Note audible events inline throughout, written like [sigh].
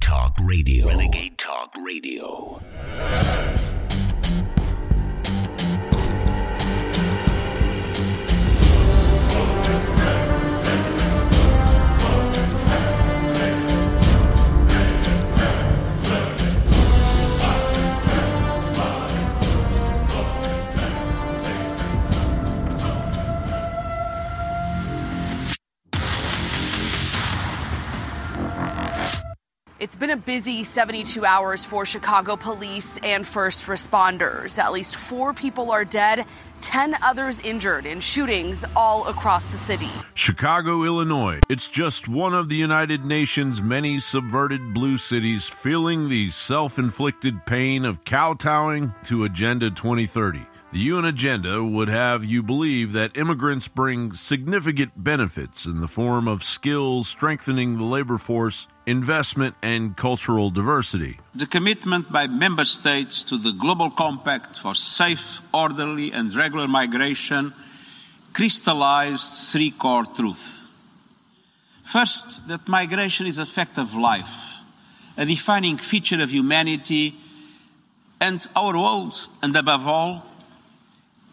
Talk Radio. Renegade Talk Radio. It's been a busy 72 hours for Chicago police and first responders. At least four people are dead, 10 others injured in shootings all across the city. Chicago, Illinois. It's just one of the United Nations' many subverted blue cities feeling the self inflicted pain of kowtowing to Agenda 2030. The UN agenda would have you believe that immigrants bring significant benefits in the form of skills strengthening the labor force, investment, and cultural diversity. The commitment by member states to the Global Compact for safe, orderly, and regular migration crystallized three core truths. First, that migration is a fact of life, a defining feature of humanity and our world, and above all,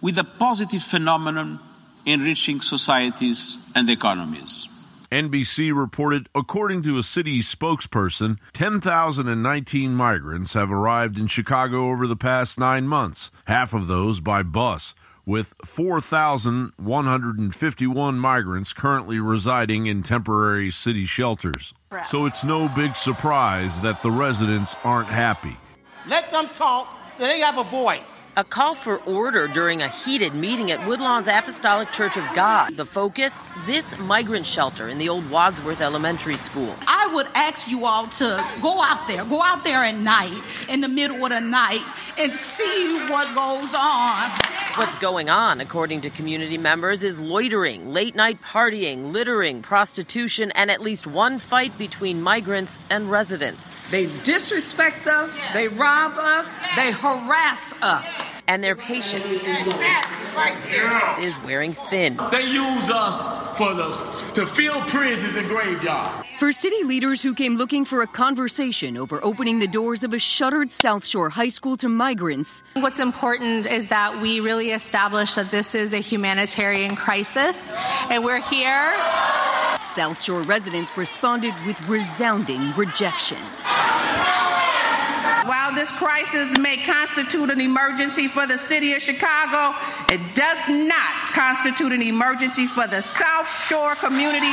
with a positive phenomenon enriching societies and economies. NBC reported, according to a city spokesperson, 10,019 migrants have arrived in Chicago over the past nine months, half of those by bus, with 4,151 migrants currently residing in temporary city shelters. So it's no big surprise that the residents aren't happy. Let them talk so they have a voice. A call for order during a heated meeting at Woodlawn's Apostolic Church of God. The focus this migrant shelter in the old Wadsworth Elementary School. I would ask you all to go out there, go out there at night, in the middle of the night, and see what goes on. What's going on, according to community members, is loitering, late night partying, littering, prostitution, and at least one fight between migrants and residents. They disrespect us, they rob us, they harass us. And their patience is wearing thin. They use us for the to fill prisons and graveyards. For city leaders who came looking for a conversation over opening the doors of a shuttered South Shore high school to migrants. What's important is that we really establish that this is a humanitarian crisis and we're here. South Shore residents responded with resounding rejection. While this crisis may constitute an emergency for the city of Chicago, it does not constitute an emergency for the South Shore community.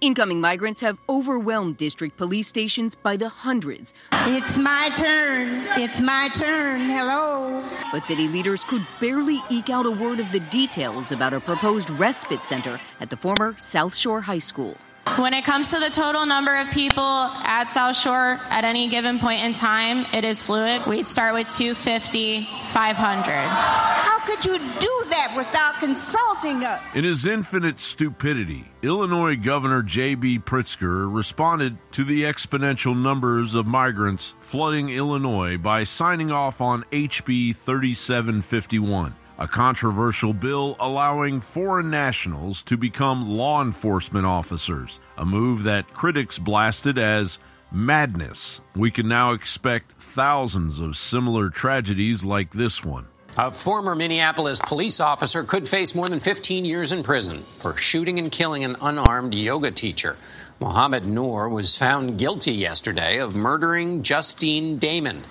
Incoming migrants have overwhelmed district police stations by the hundreds. It's my turn. It's my turn. Hello. But city leaders could barely eke out a word of the details about a proposed respite center at the former South Shore High School. When it comes to the total number of people at South Shore at any given point in time, it is fluid. We'd start with 250, 500. How could you do that without consulting us? In his infinite stupidity, Illinois Governor J.B. Pritzker responded to the exponential numbers of migrants flooding Illinois by signing off on HB 3751 a controversial bill allowing foreign nationals to become law enforcement officers, a move that critics blasted as madness. We can now expect thousands of similar tragedies like this one. A former Minneapolis police officer could face more than 15 years in prison for shooting and killing an unarmed yoga teacher. Mohammed Noor was found guilty yesterday of murdering Justine Damond.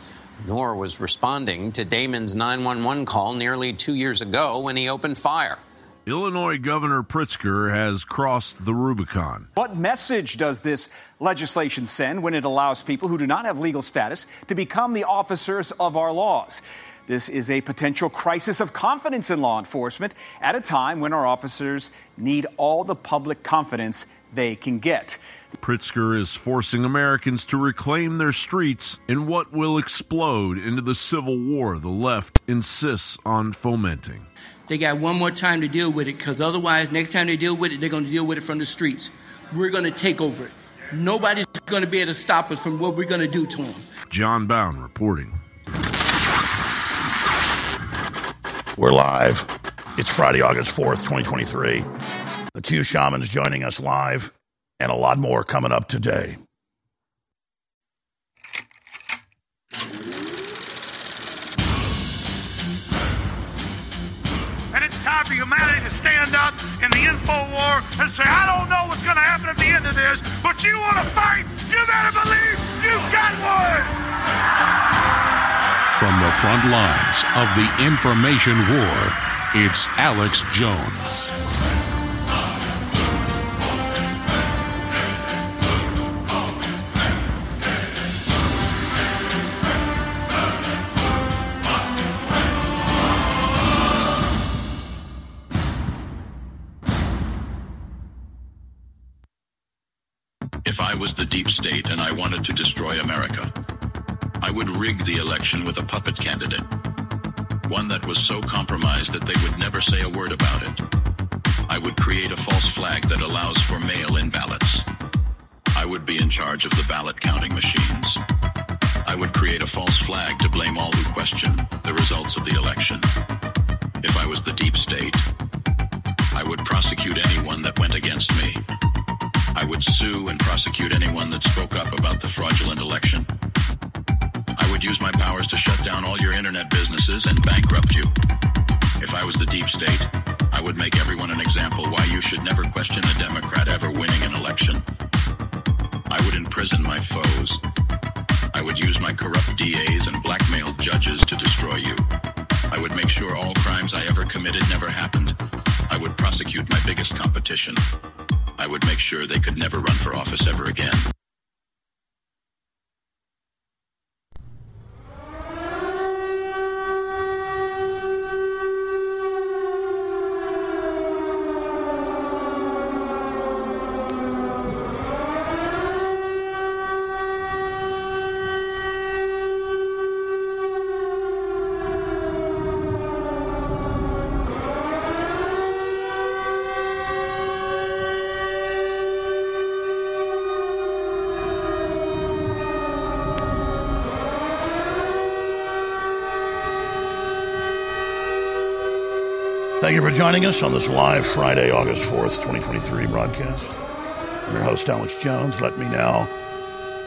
Noor was responding to Damond's 911 call nearly two years ago when he opened fire. Illinois Governor Pritzker has crossed the Rubicon. What message does this legislation send when it allows people who do not have legal status to become the officers of our laws? This is a potential crisis of confidence in law enforcement at a time when our officers need all the public confidence they can get. Pritzker is forcing Americans to reclaim their streets in what will explode into the civil war the left insists on fomenting. They got one more time to deal with it because otherwise, next time they deal with it, they're going to deal with it from the streets. We're going to take over it. Nobody's going to be able to stop us from what we're going to do to them. Jon Bowne reporting. We're live. It's Friday, August 4th, 2023. The Q Shaman's joining us live, and a lot more coming up today. And it's time for humanity to stand up in the info war and say, I don't know what's going to happen at the end of this, but you want to fight? You better believe you've got one! From the front lines of the information war, it's Alex Jones. I was the deep state and I wanted to destroy America, I would rig the election with a puppet candidate. One that was so compromised that they would never say a word about it. I would create a false flag that allows for mail in ballots. I would be in charge of the ballot counting machines. I would create a false flag to blame all who question the results of the election. If I was the deep state, I would prosecute anyone that went against me. I would sue and prosecute anyone that spoke up about the fraudulent election. I would use my powers to shut down all your internet businesses and bankrupt you. If I was the deep state, I would make everyone an example why you should never question a Democrat ever winning an election. I would imprison my foes. I would use my corrupt DAs and blackmailed judges to destroy you. I would make sure all crimes I ever committed never happened. I would prosecute my biggest competition. I would make sure they could never run for office ever again. You for joining us on this live Friday, August 4th, 2023 broadcast. I'm your host, Alex Jones. Let me now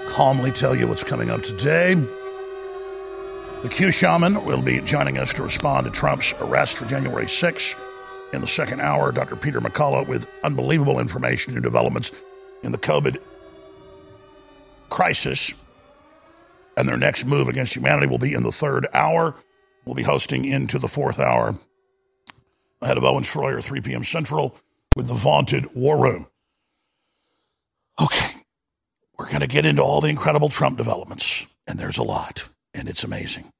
calmly tell you what's coming up today. The Q Shaman will be joining us to respond to Trump's arrest for January 6th. In the second hour, Dr. Peter McCullough with unbelievable information and developments in the COVID crisis. And their next move against humanity will be in the third hour. We'll be hosting into the fourth hour ahead of Owen Schroyer, 3 p.m. Central, with the vaunted War Room. Okay, we're going to get into all the incredible Trump developments, and there's a lot, and it's amazing.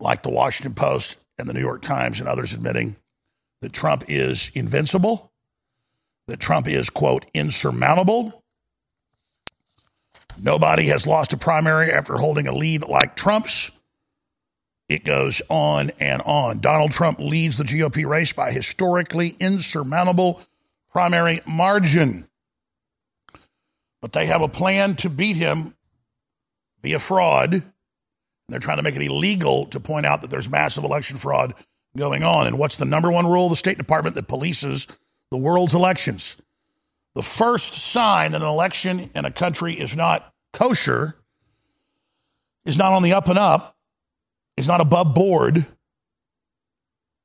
Like the Washington Post and the New York Times and others admitting that Trump is invincible, that Trump is, quote, insurmountable. Nobody has lost a primary after holding a lead like Trump's. It goes on and on. Donald Trump leads the GOP race by historically insurmountable primary margin. But they have a plan to beat him via fraud. And they're trying to make it illegal to point out that there's massive election fraud going on. And what's the number one rule of the State Department that polices the world's elections? The first sign that an election in a country is not kosher, is not on the up and up, is not above board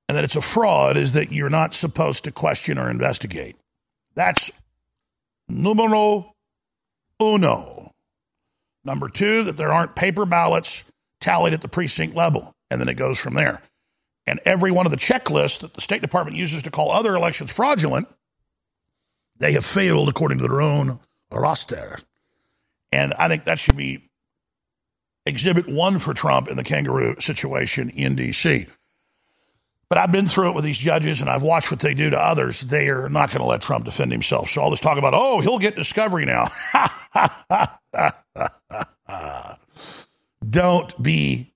and that it's a fraud is that you're not supposed to question or investigate. That's numero uno. Number two, that there aren't paper ballots tallied at the precinct level. And then it goes from there. And every one of the checklists that the State Department uses to call other elections fraudulent, they have failed according to their own roster. And I think that should be exhibit one for Trump in the kangaroo situation in D.C. But I've been through it with these judges and I've watched what they do to others. They are not going to let Trump defend himself. So all this talk about, oh, he'll get discovery now. [laughs] Don't be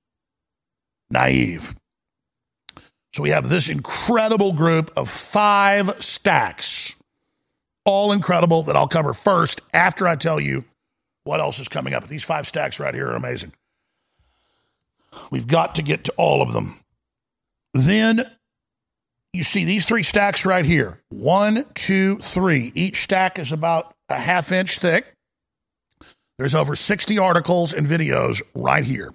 naive. So we have this incredible group of five stacks, all incredible, that I'll cover first after I tell you what else is coming up. These five stacks right here are amazing. We've got to get to all of them. Then you see these three stacks right here one, two, three. Each stack is about a half inch thick. There's over 60 articles and videos right here.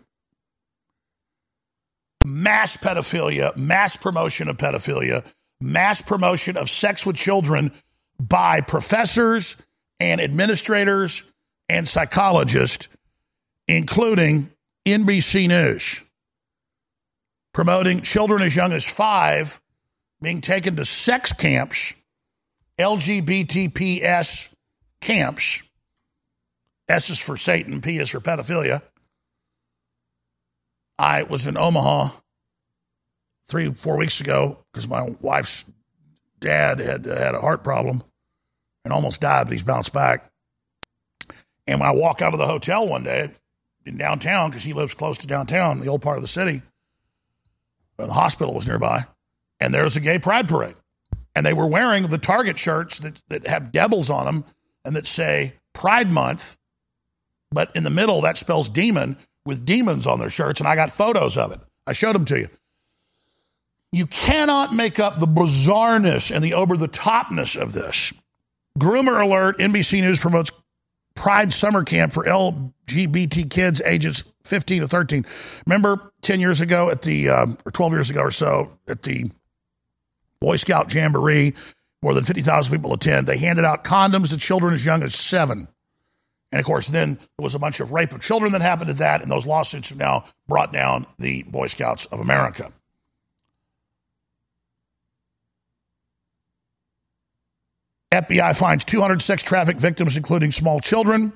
Mass pedophilia, mass promotion of pedophilia, mass promotion of sex with children by professors and administrators and psychologists, including NBC News, promoting children as young as five being taken to sex camps, LGBTPS camps. S is for Satan, P is for pedophilia. I was in Omaha three, four weeks ago because my wife's dad had uh, had a heart problem and almost died, but he's bounced back. And when I walk out of the hotel one day in downtown, because he lives close to downtown, the old part of the city, the hospital was nearby, and there was a gay pride parade. And they were wearing the Target shirts that, that have devils on them and that say Pride Month, but in the middle that spells demon with demons on their shirts. And I got photos of it. I showed them to you. You cannot make up the bizarreness and the over the topness of this. Groomer alert NBC News promotes Pride Summer Camp for LGBT kids ages 15 to 13. Remember 10 years ago at the, um, or 12 years ago or so, at the Boy Scout Jamboree, more than 50,000 people attend. They handed out condoms to children as young as seven. And of course, then there was a bunch of rape of children that happened to that, and those lawsuits have now brought down the Boy Scouts of America. FBI finds 200 sex traffic victims, including small children.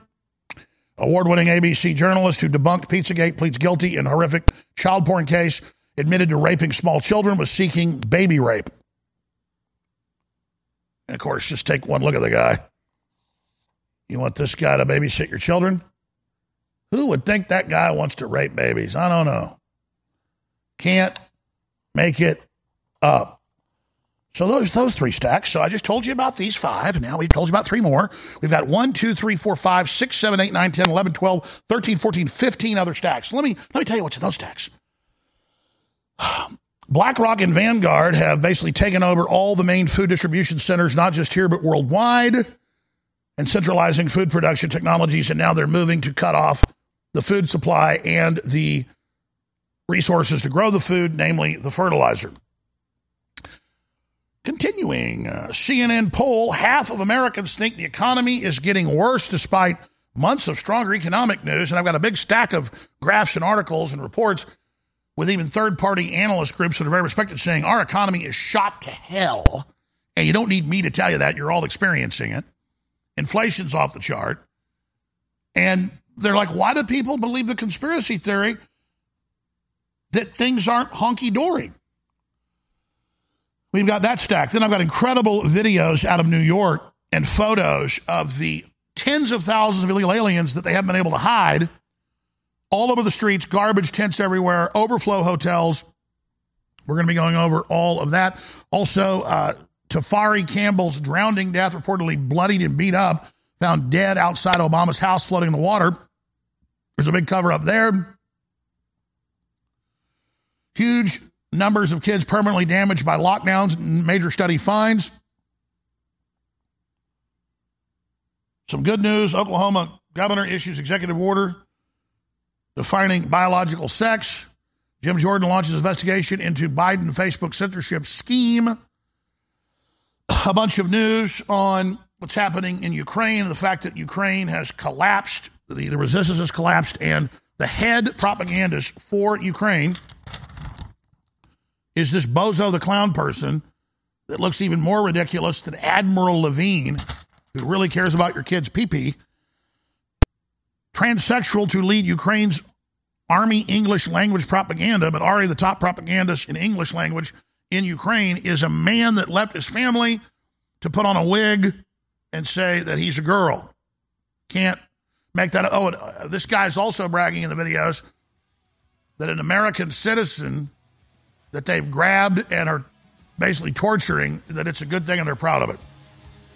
Award winning ABC journalist who debunked Pizzagate pleads guilty in horrific child porn case, admitted to raping small children, was seeking baby rape. And of course, just take one look at the guy. You want this guy to babysit your children? Who would think that guy wants to rape babies? I don't know. Can't make it up. So those those three stacks. So I just told you about these five, and now we've told you about three more. We've got one, two, three, four, five, six, seven, eight, nine, 10, 11, 12, 13, 14, 15 other stacks. Let me let me tell you what's in those stacks. [sighs] BlackRock and Vanguard have basically taken over all the main food distribution centers, not just here, but worldwide, and centralizing food production technologies. And now they're moving to cut off the food supply and the resources to grow the food, namely the fertilizer. Continuing, uh, CNN poll half of Americans think the economy is getting worse despite months of stronger economic news. And I've got a big stack of graphs and articles and reports with even third party analyst groups that are very respected saying our economy is shot to hell. And you don't need me to tell you that. You're all experiencing it. Inflation's off the chart. And they're like, why do people believe the conspiracy theory that things aren't hunky dory? We've got that stack. Then I've got incredible videos out of New York and photos of the tens of thousands of illegal aliens that they haven't been able to hide all over the streets, garbage tents everywhere, overflow hotels. We're going to be going over all of that. Also, uh, Tafari Campbell's drowning death, reportedly bloodied and beat up, found dead outside Obama's house, floating in the water. There's a big cover up there. Huge numbers of kids permanently damaged by lockdowns, major study finds. Some good news Oklahoma governor issues executive order defining biological sex. Jim Jordan launches investigation into Biden Facebook censorship scheme. A bunch of news on what's happening in Ukraine and the fact that Ukraine has collapsed, the, the resistance has collapsed, and the head propagandist for Ukraine is this bozo the clown person that looks even more ridiculous than Admiral Levine, who really cares about your kid's pee pee. Transsexual to lead Ukraine's army English language propaganda, but already the top propagandist in English language in Ukraine is a man that left his family to put on a wig and say that he's a girl. Can't make that. Oh, uh, this guy's also bragging in the videos that an American citizen that they've grabbed and are basically torturing, that it's a good thing and they're proud of it.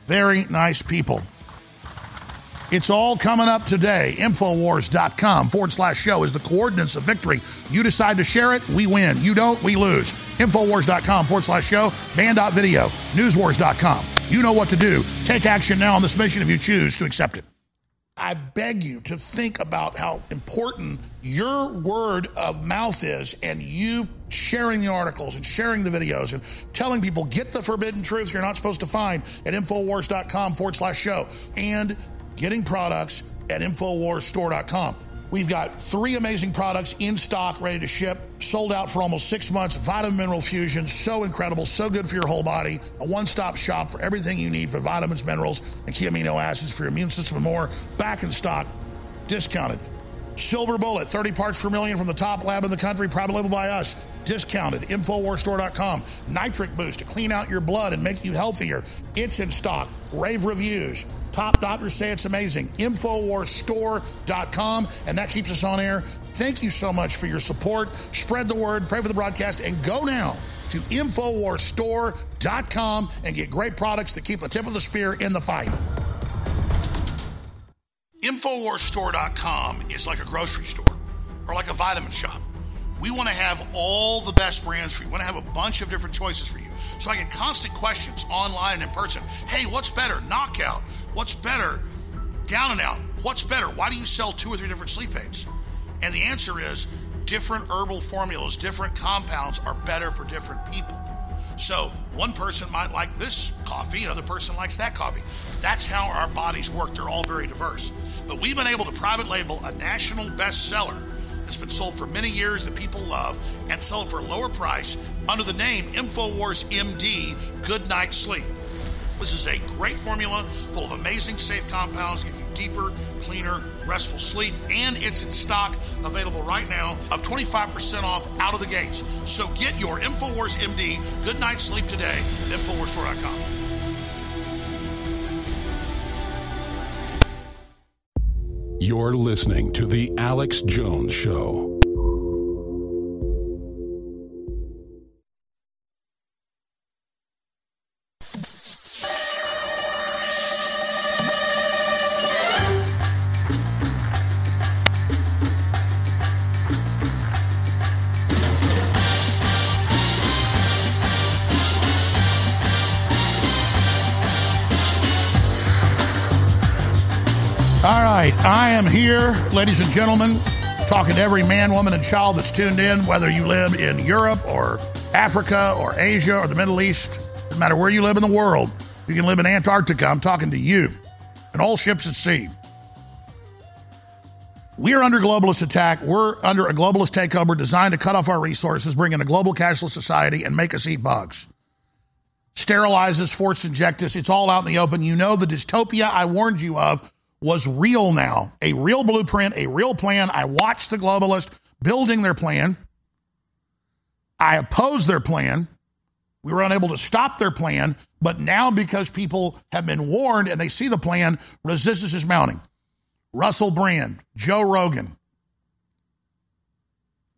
Very nice people. It's all coming up today. Infowars.com forward slash show is the coordinates of victory. You decide to share it, we win. You don't, we lose. Infowars.com forward slash show, banned.video, newswars.com. You know what to do. Take action now on this mission if you choose to accept it. I beg you to think about how important your word of mouth is and you sharing the articles and sharing the videos and telling people get the forbidden truth you're not supposed to find at Infowars.com forward slash show and getting products at InfoWarsStore.com. We've got three amazing products in stock, ready to ship, sold out for almost six months. Vitamin Mineral Fusion, so incredible, so good for your whole body. A one stop shop for everything you need for vitamins, minerals, and key amino acids for your immune system and more. Back in stock, discounted. Silver Bullet, 30 parts per million from the top lab in the country, private label by us. Discounted. Infowarstore.com. Nitric Boost to clean out your blood and make you healthier. It's in stock. Rave reviews. Top doctors say it's amazing. Infowarstore.com. And that keeps us on air. Thank you so much for your support. Spread the word, pray for the broadcast, and go now to Infowarstore.com and get great products that keep the tip of the spear in the fight. Infowarstore.com is like a grocery store or like a vitamin shop. We want to have all the best brands for you. We want to have a bunch of different choices for you. So I get constant questions online and in person. Hey, what's better? Knockout. What's better? Down and out. What's better? Why do you sell two or three different sleep aids? And the answer is different herbal formulas, different compounds are better for different people. So one person might like this coffee, another person likes that coffee. That's how our bodies work. They're all very diverse. But we've been able to private label a national bestseller that's been sold for many years that people love and sell for a lower price under the name InfoWars MD Good Night Sleep. This is a great formula full of amazing safe compounds, give you deeper, cleaner, restful sleep, and it's in stock available right now of 25% off out of the gates. So get your InfoWars MD Good Night Sleep today at InfoWarsStore.com. You're listening to The Alex Jones Show. Here, ladies and gentlemen, talking to every man, woman, and child that's tuned in, whether you live in Europe or Africa or Asia or the Middle East. No matter where you live in the world, you can live in Antarctica. I'm talking to you and all ships at sea. We are under globalist attack. We're under a globalist takeover designed to cut off our resources, bring in a global cashless society, and make us eat bugs. Sterilize us, force inject us. It's all out in the open. You know the dystopia I warned you of was real now. A real blueprint, a real plan. I watched the globalists building their plan. I opposed their plan. We were unable to stop their plan, but now because people have been warned and they see the plan, resistance is mounting. Russell Brand, Joe Rogan,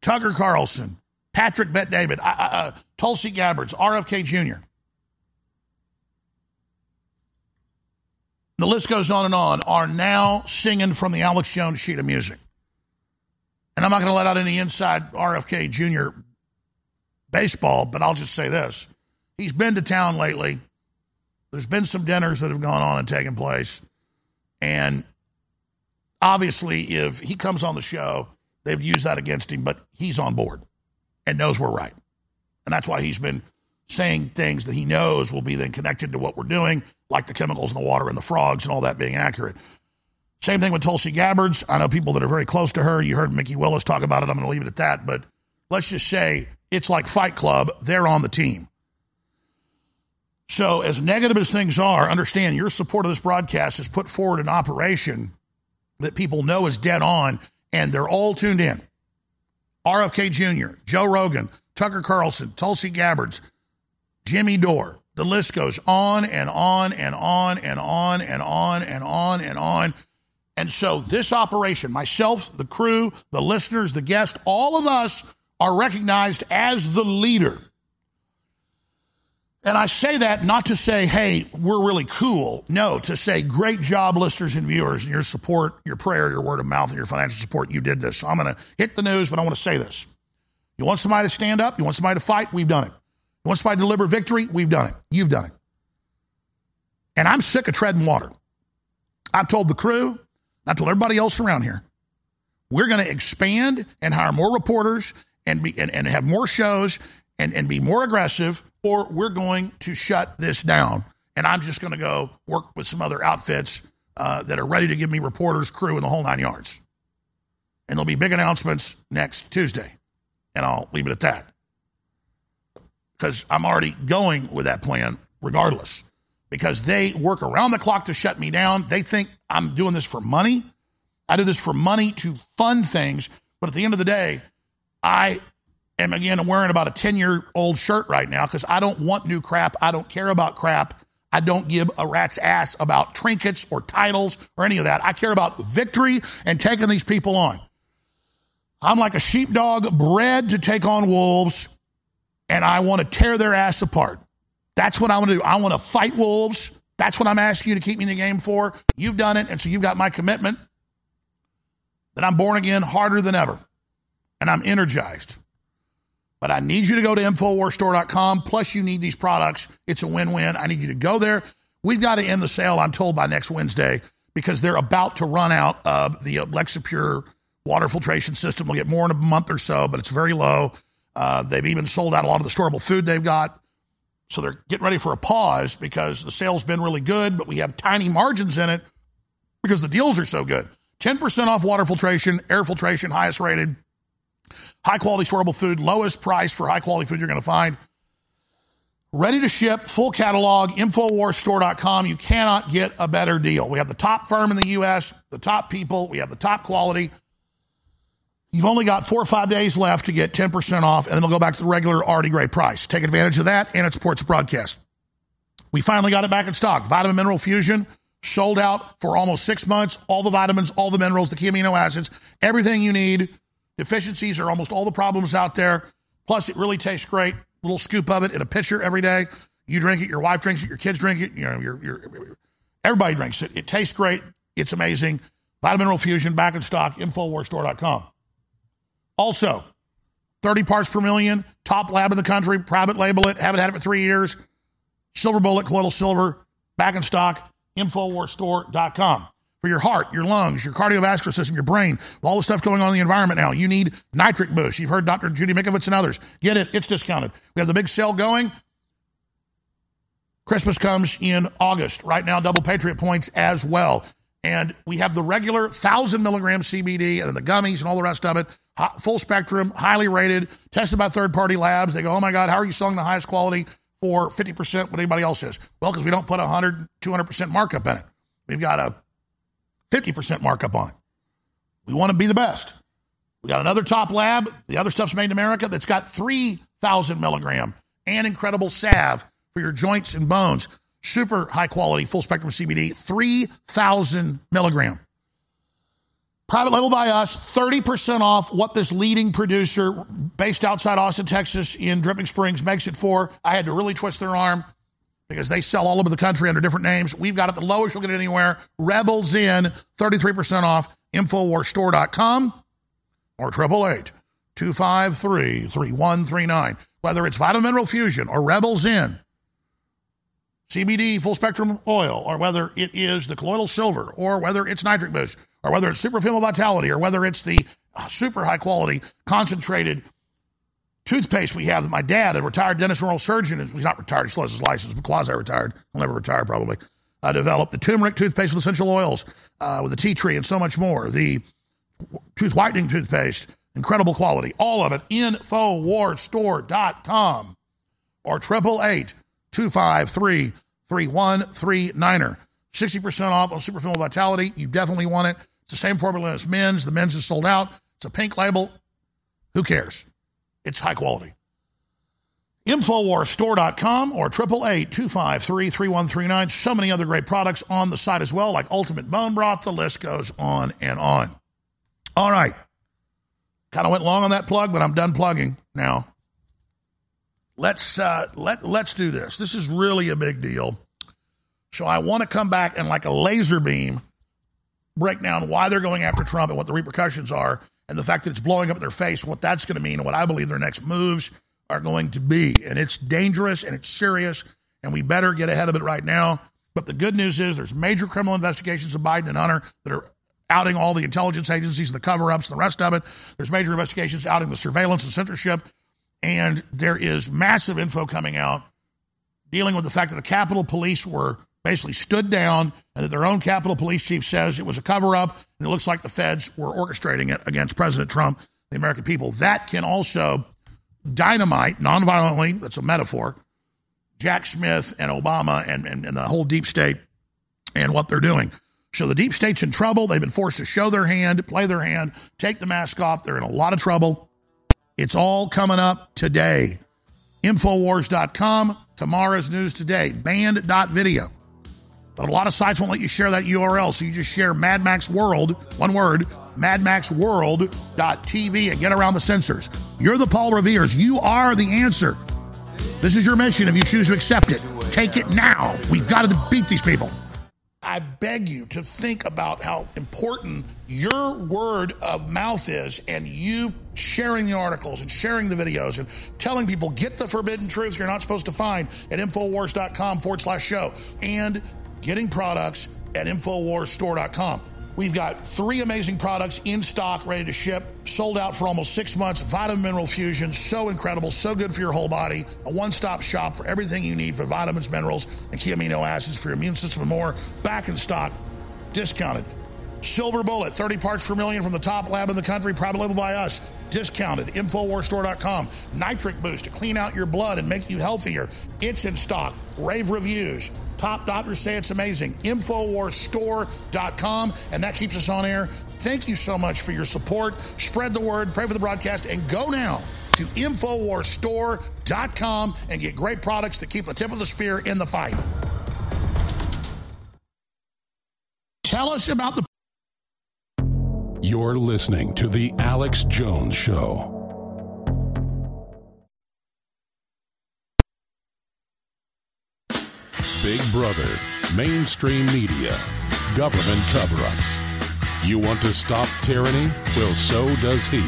Tucker Carlson, Patrick Bet David, uh, uh, Tulsi Gabbard's, RFK Jr. the list goes on and on, are now singing from the Alex Jones sheet of music. And I'm not going to let out any inside RFK Jr. baseball, but I'll just say this. He's been to town lately. There's been some dinners that have gone on and taken place. And obviously, if he comes on the show, they would use that against him, but he's on board and knows we're right. And that's why he's been saying things that he knows will be then connected to what we're doing, like the chemicals in the water and the frogs and all that being accurate. Same thing with Tulsi Gabbard's. I know people that are very close to her. You heard Mikki Willis talk about it. I'm going to leave it at that. But let's just say it's like Fight Club. They're on the team. So, as negative as things are, understand your support of this broadcast has put forward an operation that people know is dead on, and they're all tuned in. RFK Jr., Joe Rogan, Tucker Carlson, Tulsi Gabbard's, Jimmy Dore. The list goes on and on and on and on and on and on and on. And so, this operation, myself, the crew, the listeners, the guests, all of us are recognized as the leader. And I say that not to say, hey, we're really cool. No, to say, great job, listeners and viewers, and your support, your prayer, your word of mouth, and your financial support. You did this. So I'm going to hit the news, but I want to say this. You want somebody to stand up? You want somebody to fight? We've done it. Somebody to deliver victory? We've done it. You've done it. And I'm sick of treading water. I've told the crew, I told everybody else around here, we're going to expand and hire more reporters and be and, and have more shows and, and be more aggressive, or we're going to shut this down. And I'm just going to go work with some other outfits uh, that are ready to give me reporters, crew, and the whole nine yards. And there'll be big announcements next Tuesday. And I'll leave it at that. Because I'm already going with that plan regardless. Because they work around the clock to shut me down. They think I'm doing this for money. I do this for money to fund things. But at the end of the day, I am again I'm wearing about a 10 year old shirt right now because I don't want new crap. I don't care about crap. I don't give a rat's ass about trinkets or titles or any of that. I care about victory and taking these people on. I'm like a sheepdog bred to take on wolves, and I want to tear their ass apart. That's what I want to do. I want to fight wolves. That's what I'm asking you to keep me in the game for. You've done it, and so you've got my commitment that I'm born again harder than ever, and I'm energized. But I need you to go to InfoWarsStore.com. Plus, you need these products. It's a win win. I need you to go there. We've got to end the sale, I'm told, by next Wednesday because they're about to run out of the Alexapure water filtration system. We'll get more in a month or so, but it's very low. Uh, they've even sold out a lot of the storable food they've got. So they're getting ready for a pause because the sale's been really good, but we have tiny margins in it because the deals are so good. 10% off water filtration, air filtration, highest rated. High quality storable food, lowest price for high quality food you're going to find. Ready to ship, full catalog, InfoWarsStore.com. You cannot get a better deal. We have the top firm in the U.S., the top people, we have the top quality. You've only got four or five days left to get 10% off, and then it'll go back to the regular already great price. Take advantage of that, and it supports the broadcast. We finally got it back in stock. Vitamin Mineral Fusion sold out for almost six months. All the vitamins, all the minerals, the key amino acids, everything you need Deficiencies are almost all the problems out there. Plus, it really tastes great. Little scoop of it in a pitcher every day. You drink it, your wife drinks it, your kids drink it, you know, your, your, everybody drinks it. It tastes great. It's amazing. Vitamin Mineral Fusion back in stock, InfoWarsStore.com. Also, 30 parts per million, top lab in the country, private label it, haven't had it for three years. Silver Bullet, colloidal silver, back in stock, InfoWarsStore.com for your heart, your lungs, your cardiovascular system, your brain, all the stuff going on in the environment now. You need nitric boost. You've heard Dr. Judy Mikovits and others. Get it. It's discounted. We have the big sale going. Christmas comes in August. Right now, double Patriot points as well. And we have the regular 1,000 milligram CBD and the gummies and all the rest of it. Full spectrum, highly rated, tested by third party labs. They go, oh my God, how are you selling the highest quality for 50% what anybody else is? Well, because we don't put 100, 200% markup in it. We've got a 50% markup on it. We want to be the best. We got another top lab. The other stuff's made in America that's got 3,000 milligram and incredible salve for your joints and bones. Super high quality, full spectrum CBD, 3,000 milligram. Private label by us, 30% off what this leading producer based outside Austin, Texas in Dripping Springs makes it for. I had to really twist their arm because they sell all over the country under different names. We've got it the lowest you'll get it anywhere. Rebels in 33% off InfoWarsStore.com or 888 253 3139. Whether it's Vitamin Mineral Fusion or Rebels in CBD full spectrum oil, or whether it is the colloidal silver, or whether it's nitric boost, or whether it's super vitality, or whether it's the uh, super high quality concentrated toothpaste we have that my dad, a retired dentist and oral surgeon, he's not retired, he still has his license, but quasi retired, he'll never retire probably, uh, developed the turmeric toothpaste with essential oils, uh, with the tea tree and so much more. The tooth whitening toothpaste, incredible quality. All of it, InfoWarsStore.com or 888 253 3139er. 60% off on Super Female Vitality. You definitely want it. It's the same formula as men's. The men's is sold out. It's a pink label. Who cares? It's high quality. Infowarsstore.com or 888-253-3139. So many other great products on the site as well, like Ultimate Bone Broth. The list goes on and on. All right. Kind of went long on that plug, but I'm done plugging now. Let's uh, let let's do this. This is really a big deal. So I want to come back and like a laser beam break down why they're going after Trump and what the repercussions are and the fact that it's blowing up their face, what that's going to mean, and what I believe their next moves are going to be. And it's dangerous and it's serious, and we better get ahead of it right now. But the good news is there's major criminal investigations of Biden and Hunter that are outing all the intelligence agencies and the cover ups and the rest of it. There's major investigations outing the surveillance and censorship. And there is massive info coming out dealing with the fact that the Capitol Police were basically stood down and that their own Capitol Police chief says it was a cover up and it looks like the feds were orchestrating it against President Trump, the American people. That can also dynamite nonviolently, that's a metaphor, Jack Smith and Obama and, and, and the whole deep state and what they're doing. So the deep state's in trouble. They've been forced to show their hand, play their hand, take the mask off. They're in a lot of trouble. It's all coming up today. Infowars.com, tomorrow's news today, banned.video. But a lot of sites won't let you share that URL, so you just share Mad Max World, one word, madmaxworld.tv and get around the censors. You're the Paul Revere's. You are the answer. This is your mission if you choose to accept it. Take it now. We've got to beat these people. I beg you to think about how important your word of mouth is and you sharing the articles and sharing the videos and telling people get the forbidden truth you're not supposed to find at Infowars.com forward slash show and getting products at InfoWarsStore.com. We've got three amazing products in stock, ready to ship, sold out for almost six months. Vitamin Mineral Fusion, so incredible, so good for your whole body. A one stop shop for everything you need for vitamins, minerals, and key amino acids for your immune system and more. Back in stock, discounted. Silver Bullet, 30 parts per million from the top lab in the country, private label by us. Discounted. Infowarstore.com. Nitric Boost to clean out your blood and make you healthier. It's in stock. Rave reviews. Top doctors say it's amazing. Infowarstore.com. And that keeps us on air. Thank you so much for your support. Spread the word, pray for the broadcast, and go now to Infowarstore.com and get great products that keep the tip of the spear in the fight. Tell us about the You're listening to The Alex Jones Show. Big Brother, mainstream media, government cover ups. You want to stop tyranny? Well, so does he.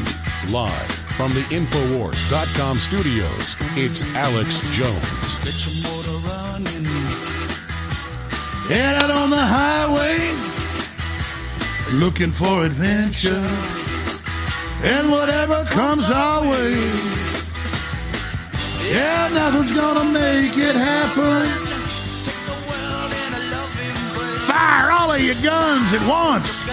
Live from the Infowars.com studios, it's Alex Jones. Get your motor running. Head out on the highway, looking for adventure, and whatever comes our way. Yeah, nothing's gonna make it happen. Fire all of your guns at once.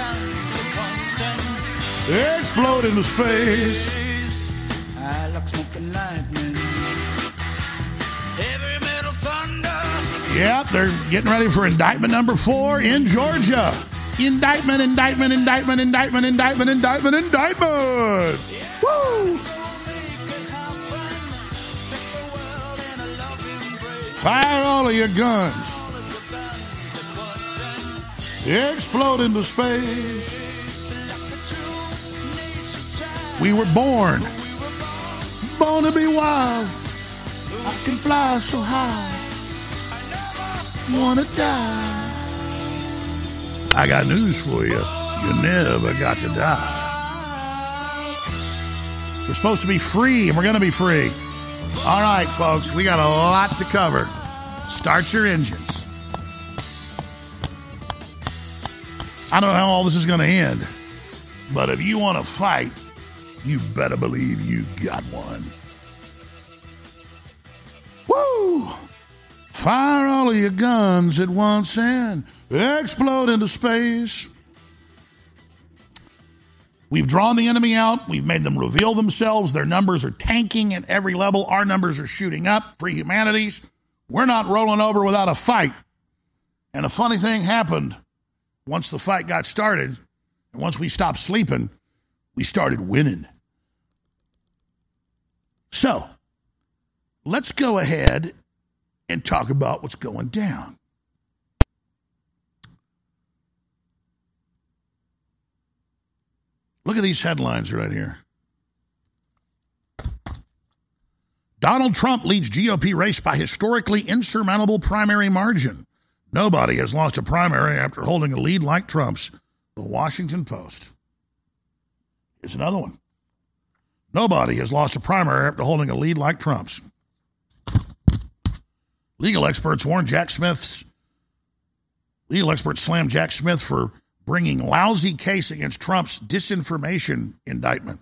Explode into space. I like smoking lightning. Heavy metal thunder. Yep, they're getting ready for indictment number four in Georgia. Indictment, indictment, indictment, indictment, indictment, indictment, indictment. Woo! Fire all of your guns. Explode into space. We were born, born to be wild. I can fly so high. Wanna die. I got news for you. You never got to die. We're supposed to be free, and we're going to be free. All right, folks, we got a lot to cover. Start your engines. I don't know how all this is going to end, but if you want to fight, you better believe you got one. Woo! Fire all of your guns at once and explode into space. We've drawn the enemy out. We've made them reveal themselves. Their numbers are tanking at every level. Our numbers are shooting up. Free humanities. We're not rolling over without a fight. And a funny thing happened once the fight got started, and once we stopped sleeping, we started winning. So, let's go ahead and talk about what's going down. Look at these headlines right here. Donald Trump leads GOP race by historically insurmountable primary margin. Nobody has lost a primary after holding a lead like Trump's. The Washington Post. Here's another one. Nobody has lost a primary after holding a lead like Trump's. Legal experts warn Jack Smith's legal experts slam Jack Smith for bringing lousy case against Trump's disinformation indictment.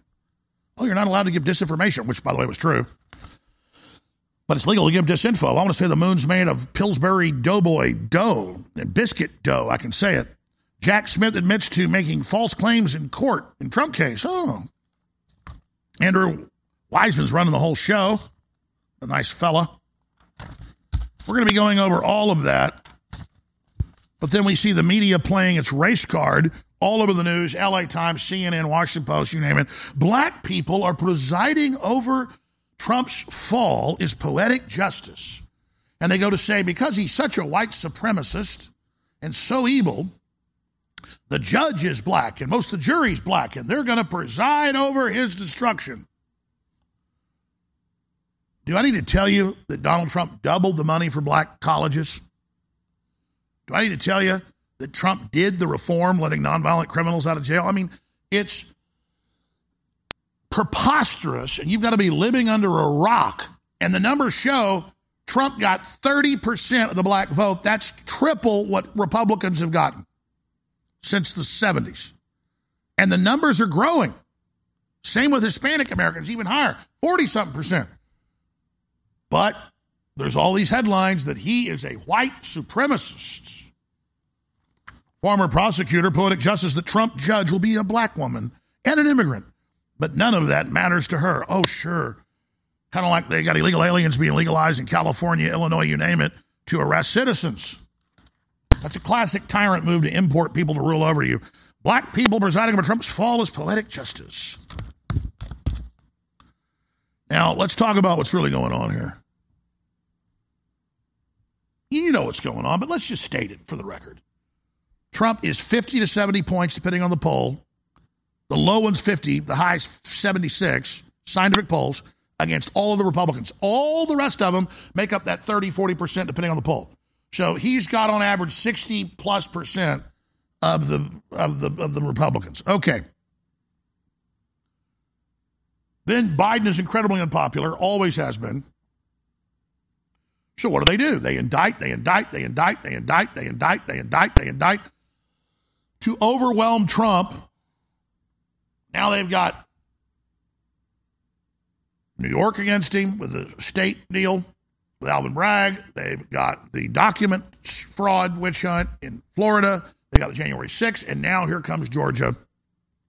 Oh, you're not allowed to give disinformation, which, by the way, was true. But it's legal to give disinfo. I want to say the moon's made of Pillsbury Doughboy dough and biscuit dough. I can say it. Jack Smith admits to making false claims in court in Trump case. Oh. Andrew Weissmann's running the whole show. A nice fella. We're going to be going over all of that. But then we see the media playing its race card all over the news LA Times, CNN, Washington Post, you name it. Black people are presiding over Trump's fall is poetic justice. And they go to say, because he's such a white supremacist and so evil, the judge is black and most of the jury's black, and they're going to preside over his destruction. Do I need to tell you that Donald Trump doubled the money for black colleges? Do I need to tell you that Trump did the reform, letting nonviolent criminals out of jail? I mean, it's preposterous, and you've got to be living under a rock. And the numbers show Trump got 30% of the black vote. That's triple what Republicans have gotten since the 70s. And the numbers are growing. Same with Hispanic Americans, even higher, 40 something percent. But there's all these headlines that he is a white supremacist. Former prosecutor, poetic justice, that Trump judge will be a black woman and an immigrant. But none of that matters to her. Oh, sure. Kind of like they got illegal aliens being legalized in California, Illinois, you name it, to arrest citizens. That's a classic tyrant move to import people to rule over you. Black people presiding over Trump's fall is poetic justice. Now, let's talk about what's really going on here. You know what's going on, but let's just state it for the record. Trump is 50 to 70 points, depending on the poll. The low one's 50, the high's 76, scientific polls, against all of the Republicans. All the rest of them make up that 30, 40%, depending on the poll. So he's got on average 60 plus percent of the of the of the Republicans. Okay. Then Biden is incredibly unpopular, always has been. So what do they do? They indict, they indict, they indict, they indict, they indict, they indict, they indict. To overwhelm Trump, now they've got New York against him with the state deal with Alvin Bragg. They've got the document fraud witch hunt in Florida. They got the January 6th. And now here comes Georgia,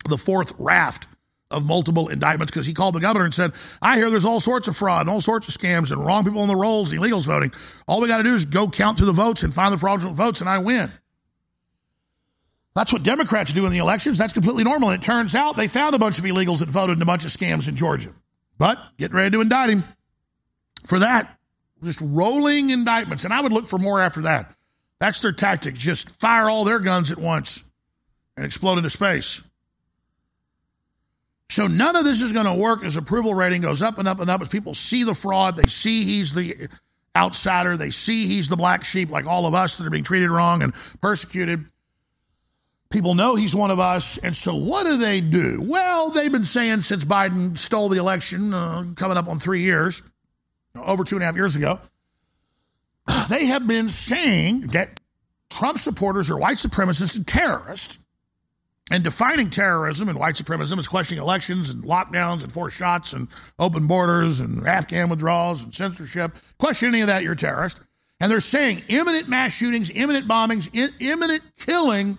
the fourth raft of multiple indictments because he called the governor and said, I hear there's all sorts of fraud and all sorts of scams and wrong people on the rolls, illegals voting. All we got to do is go count through the votes and find the fraudulent votes, and I win. That's what Democrats do in the elections. That's completely normal. And it turns out they found a bunch of illegals that voted in a bunch of scams in Georgia. But get ready to indict him for that. Just rolling indictments. And I would look for more after that. That's their tactic. Just fire all their guns at once and explode into space. So none of this is going to work as approval rating goes up and up and up as people see the fraud. They see he's the outsider. They see he's the black sheep, like all of us that are being treated wrong and persecuted. People know he's one of us. And so what do they do? Well, they've been saying since Biden stole the election, uh, coming up on three years, over two and a half years ago, [clears throat] they have been saying that Trump supporters are white supremacists and terrorists and defining terrorism and white supremacism is questioning elections and lockdowns and forced shots and open borders and Afghan withdrawals and censorship. Question any of that, you're a terrorist. And they're saying imminent mass shootings, imminent bombings, imminent killing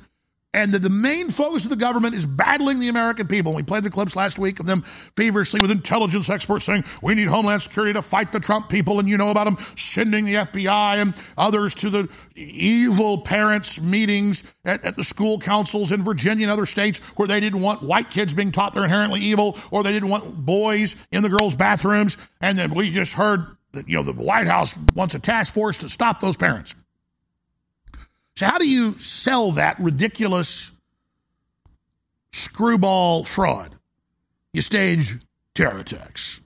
and that the main focus of the government is battling the American people. We played the clips last week of them feverishly with intelligence experts saying we need Homeland Security to fight the Trump people, and you know about them sending the FBI and others to the evil parents' meetings at, at the school councils in Virginia and other states where they didn't want white kids being taught they're inherently evil, or they didn't want boys in the girls' bathrooms. And then we just heard that you know the White House wants a task force to stop those parents. So, how do you sell that ridiculous screwball fraud? You stage terror attacks.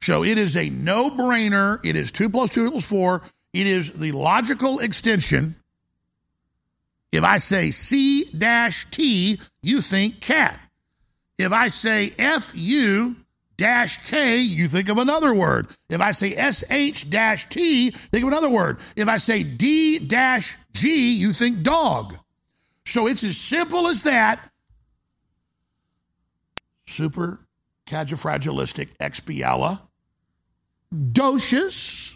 So, it is a no brainer. It is 2 plus 2 equals 4. It is the logical extension. If I say C dash T, you think cat. If I say F U dash K, you think of another word. If I say SH dash T, think of another word. If I say D dash G, you think dog. So it's as simple as that. Super califragilistic expiala docious.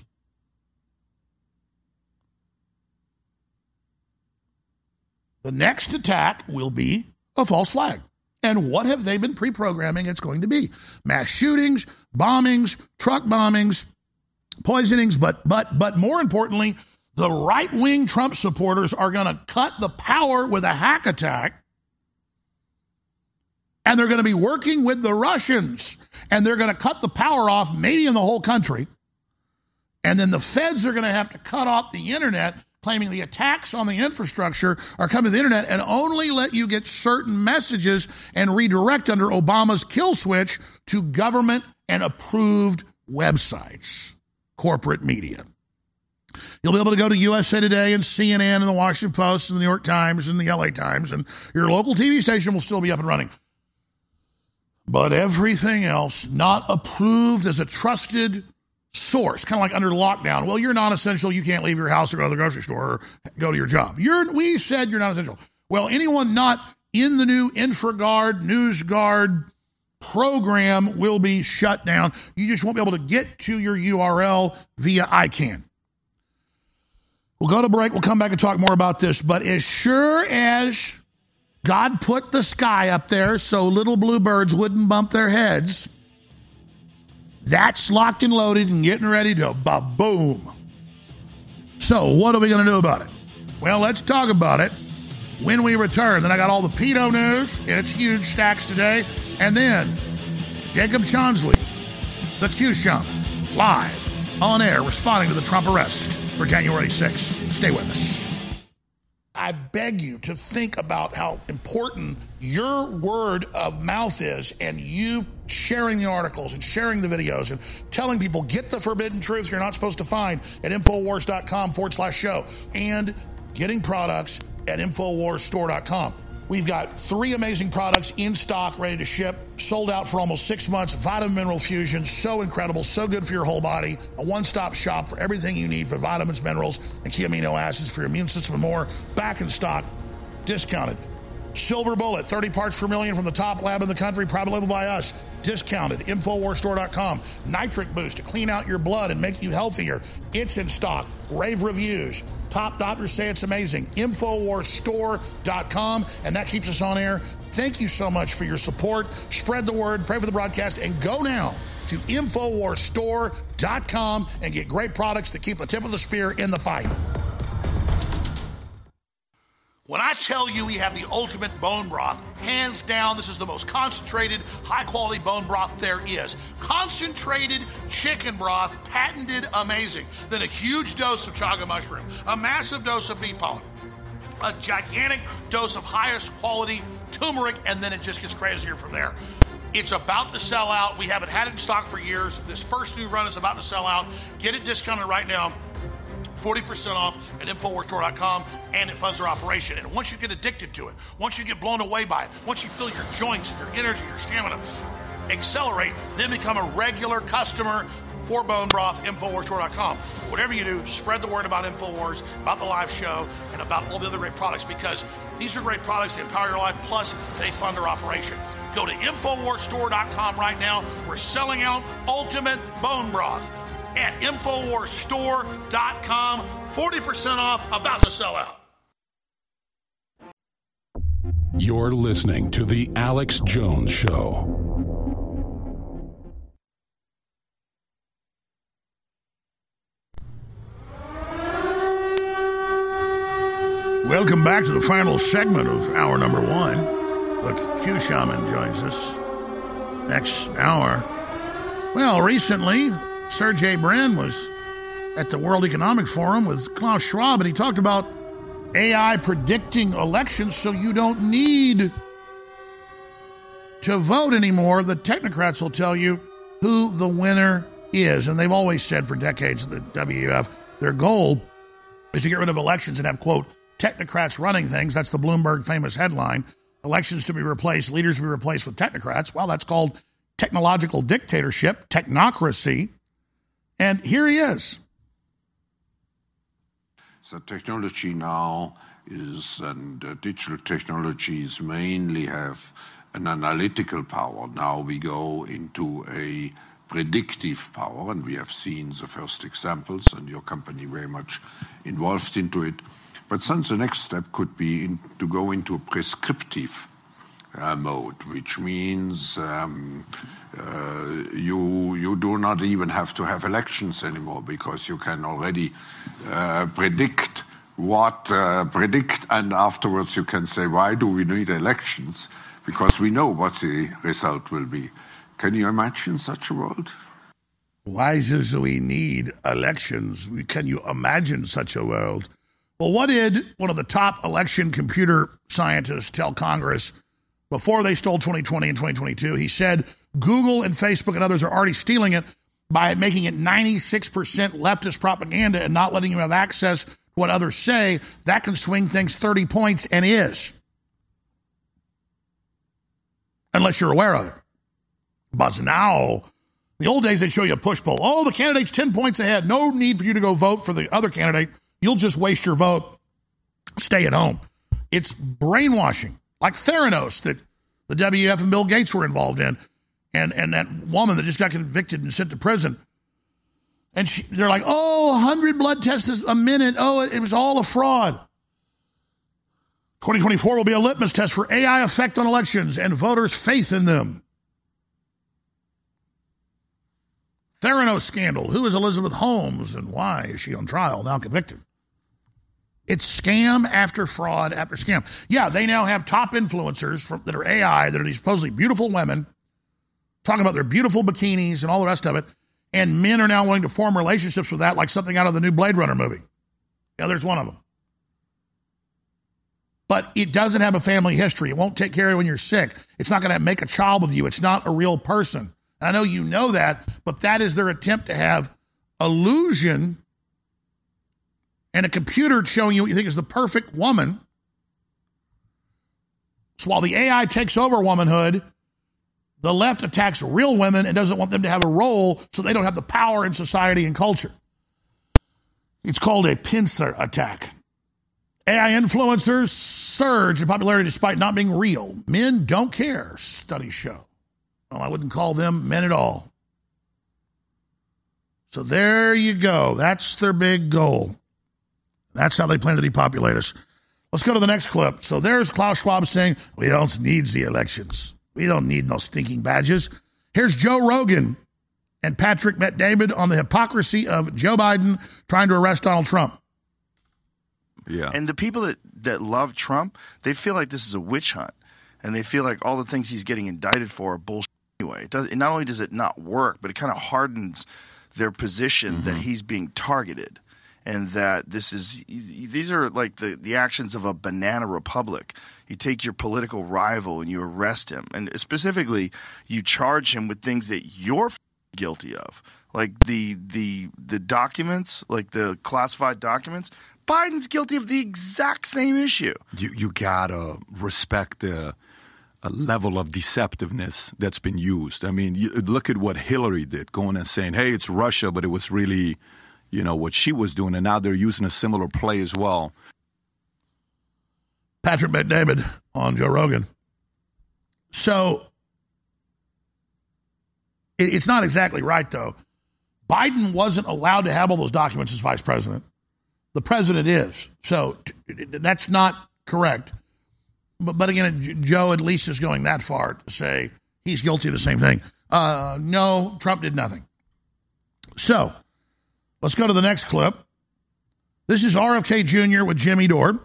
The next attack will be a false flag. And what have they been pre programming it's going to be? Mass shootings, bombings, truck bombings, poisonings, but but but more importantly, the right wing Trump supporters are going to cut the power with a hack attack. And they're going to be working with the Russians. And they're going to cut the power off, maybe in the whole country. And then the feds are going to have to cut off the internet, claiming the attacks on the infrastructure are coming to the internet and only let you get certain messages and redirect under Obama's kill switch to government and approved websites, corporate media. You'll be able to go to USA Today and CNN and the Washington Post and the New York Times and the LA Times, and your local TV station will still be up and running. But everything else not approved as a trusted source, kind of like under lockdown. Well, you're non essential. You can't leave your house or go to the grocery store or go to your job. You're, we said you're not essential. Well, anyone not in the new InfraGard, NewsGuard program will be shut down. You just won't be able to get to your URL via ICANN. We'll go to break. We'll come back and talk more about this. But as sure as God put the sky up there so little blue birds wouldn't bump their heads, that's locked and loaded and getting ready to ba boom. So, what are we going to do about it? Well, let's talk about it when we return. Then I got all the pedo news, and it's huge stacks today. And then Jacob Chansley, the Q Shaman, live on air, responding to the Trump arrest for January 6th. Stay with us. I beg you to think about how important your word of mouth is and you sharing the articles and sharing the videos and telling people get the forbidden truth you're not supposed to find at Infowars.com forward slash show and getting products at InfoWarsStore.com. We've got three amazing products in stock, ready to ship, sold out for almost six months. Vitamin Mineral Fusion, so incredible, so good for your whole body. A one stop shop for everything you need for vitamins, minerals, and key amino acids for your immune system and more. Back in stock, discounted. Silver Bullet, 30 parts per million from the top lab in the country, private label by us. Discounted. Infowarstore.com. Nitric Boost to clean out your blood and make you healthier. It's in stock. Rave reviews. Top doctors say it's amazing. Infowarstore.com. And that keeps us on air. Thank you so much for your support. Spread the word, pray for the broadcast, and go now to Infowarstore.com and get great products to keep the tip of the spear in the fight. When I tell you we have the ultimate bone broth, hands down, this is the most concentrated, high quality bone broth there is. Concentrated chicken broth, patented amazing. Then a huge dose of chaga mushroom, a massive dose of bee pollen, a gigantic dose of highest quality turmeric, and then it just gets crazier from there. It's about to sell out. We haven't had it in stock for years. This first new run is about to sell out. Get it discounted right now. 40% off at InfoWarsStore.com, and it funds our operation. And once you get addicted to it, once you get blown away by it, once you feel your joints, your energy, your stamina accelerate, then become a regular customer for Bone Broth, InfoWarsStore.com. Whatever you do, spread the word about InfoWars, about the live show, and about all the other great products because these are great products. that empower your life, plus they fund our operation. Go to InfoWarsStore.com right now. We're selling out Ultimate Bone Broth at InfoWarsStore.com. 40% off, about to sell out. You're listening to The Alex Jones Show. Welcome back to the final segment of hour number one. The Q Shaman joins us next hour. Well, recently, Sergey Brin was at the World Economic Forum with Klaus Schwab, and he talked about AI predicting elections so you don't need to vote anymore. The technocrats will tell you who the winner is. And they've always said for decades at the WEF, their goal is to get rid of elections and have, quote, technocrats running things. That's the Bloomberg famous headline. Elections to be replaced, leaders to be replaced with technocrats. Well, that's called technological dictatorship, technocracy. And here he is. So technology now is, and uh, digital technologies mainly have an analytical power. Now we go into a predictive power, and we have seen the first examples, and your company very much involved into it. But since the next step could be in, to go into a prescriptive uh, mode, which means um, uh, you you do not even have to have elections anymore because you can already uh, predict what uh, predict, and afterwards you can say why do we need elections because we know what the result will be. Can you imagine such a world? Why does we need elections? Can you imagine such a world? Well, what did one of the top election computer scientists tell Congress before they stole 2020 and 2022? He said Google and Facebook and others are already stealing it by making it 96% leftist propaganda and not letting you have access to what others say. That can swing things 30 points and is. Unless you're aware of it. But now, the old days, they'd show you a push poll. Oh, the candidate's 10 points ahead. No need for you to go vote for the other candidate. You'll just waste your vote. Stay at home. It's brainwashing, like Theranos that the WF and Bill Gates were involved in, and, and that woman that just got convicted and sent to prison. And she, they're like, oh, 100 blood tests a minute. Oh, it, it was all a fraud. 2024 will be a litmus test for AI effect on elections and voters' faith in them. Theranos scandal. Who is Elizabeth Holmes and why is she on trial, now convicted? It's scam after fraud after scam. Yeah, they now have top influencers from, that are AI, that are these supposedly beautiful women, talking about their beautiful bikinis and all the rest of it. And men are now wanting to form relationships with that, like something out of the new Blade Runner movie. Yeah, there's one of them. But it doesn't have a family history. It won't take care of you when you're sick. It's not going to make a child with you. It's not a real person. I know you know that, but that is their attempt to have illusion and a computer showing you what you think is the perfect woman. So while the AI takes over womanhood, the left attacks real women and doesn't want them to have a role so they don't have the power in society and culture. It's called a pincer attack. AI influencers surge in popularity despite not being real. Men don't care, studies show. Well, I wouldn't call them men at all. So there you go. That's their big goal. That's how they plan to depopulate us. Let's go to the next clip. So there's Klaus Schwab saying, We don't need the elections. We don't need no stinking badges. Here's Joe Rogan and Patrick Bet David on the hypocrisy of Joe Biden trying to arrest Donald Trump. Yeah. And the people that, that love Trump, they feel like this is a witch hunt. And they feel like all the things he's getting indicted for are bullshit anyway. It does, and not only does it not work, but it kind of hardens their position mm-hmm. that he's being targeted and that this is these are like the, the actions of a banana republic. You take your political rival and you arrest him, and specifically, you charge him with things that you're guilty of, like the the the documents, like the classified documents. Biden's guilty of the exact same issue. You you gotta respect the a level of deceptiveness that's been used. I mean, you, look at what Hillary did, going and saying, "Hey, it's Russia," but it was really, you know, what she was doing, and now they're using a similar play as well. Patrick Bet David on Joe Rogan. So it, it's not exactly right, though. Biden wasn't allowed to have all those documents as vice president. The president is. So that's not correct. But, but again, Joe at least is going that far to say he's guilty of the same thing. Uh, no, Trump did nothing. So let's go to the next clip. This is RFK Jr. with Jimmy Dore.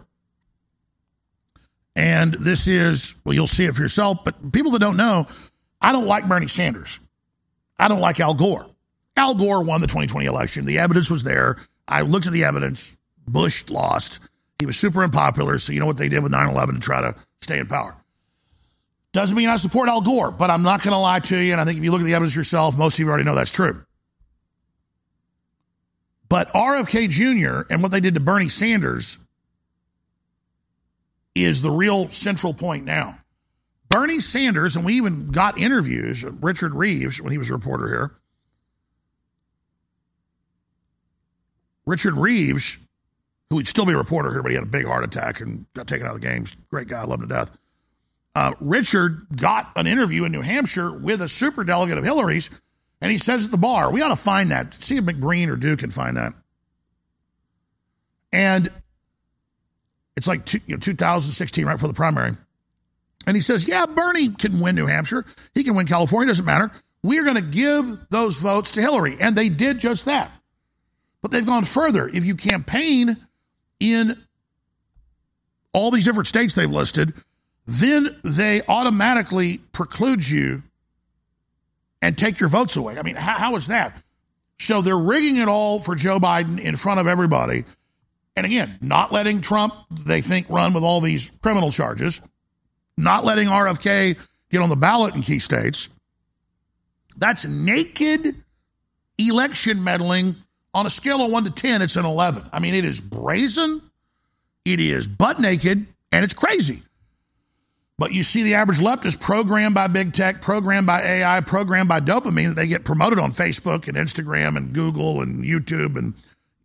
And this is, well, you'll see it for yourself. But people that don't know, I don't like Bernie Sanders. I don't like Al Gore. Al Gore won the 2020 election. The evidence was there. I looked at the evidence. Bush lost. He was super unpopular. So you know what they did with 9 11 to try to stay in power. Doesn't mean I support Al Gore, but I'm not going to lie to you. And I think if you look at the evidence yourself, most of you already know that's true. But RFK Jr. and what they did to Bernie Sanders is the real central point now. Bernie Sanders, and we even got interviews, Richard Reeves, when he was a reporter here. Richard Reeves who would still be a reporter here, but he had a big heart attack and got taken out of the games. Great guy, loved him to death. Uh, Richard got an interview in New Hampshire with a super delegate of Hillary's, and he says at the bar, we ought to find that. See if McBreen or Duke can find that. And it's like two, you know, 2016, right for the primary. And he says, yeah, Bernie can win New Hampshire. He can win California. Doesn't matter. We are going to give those votes to Hillary. And they did just that. But they've gone further. If you campaign in all these different states they've listed, then they automatically preclude you and take your votes away. I mean, how, how is that? So they're rigging it all for Joe Biden in front of everybody. And again, not letting Trump, they think, run with all these criminal charges, not letting RFK get on the ballot in key states. That's naked election meddling on a scale of 1 to 10, it's an 11. I mean, it is brazen, it is butt naked, and it's crazy. But you see the average leftist programmed by big tech, programmed by AI, programmed by dopamine they get promoted on Facebook and Instagram and Google and YouTube and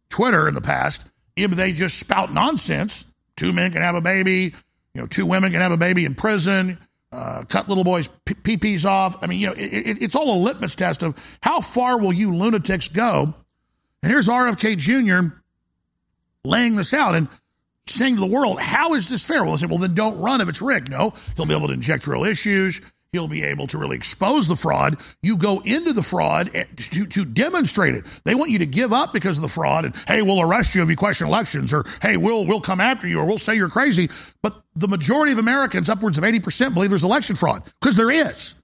Twitter in the past. If they just spout nonsense, two men can have a baby, you know, two women can have a baby in prison, uh, cut little boys' pee-pees off. I mean, you know, it, it, it's all a litmus test of how far will you lunatics go and here's RFK Jr. laying this out and saying to the world, how is this fair? Well, they say, well, then don't run if it's rigged. No, he'll be able to inject real issues. He'll be able to really expose the fraud. You go into the fraud eh, to, to demonstrate it. They want you to give up because of the fraud and, hey, we'll arrest you if you question elections or, hey, we'll, we'll come after you or we'll say you're crazy. But the majority of Americans, upwards of 80%, believe there's election fraud because there is.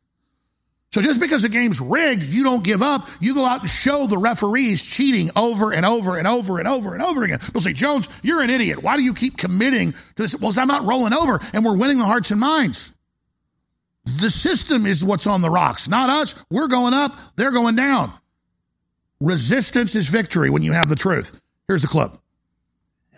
So just because the game's rigged, you don't give up. You go out and show the referees cheating over and over and over and over and over again. They'll say, Jones, you're an idiot. Why do you keep committing to this? Well, I'm not rolling over and we're winning the hearts and minds. The system is what's on the rocks, not us. We're going up, they're going down. Resistance is victory when you have the truth. Here's the clip.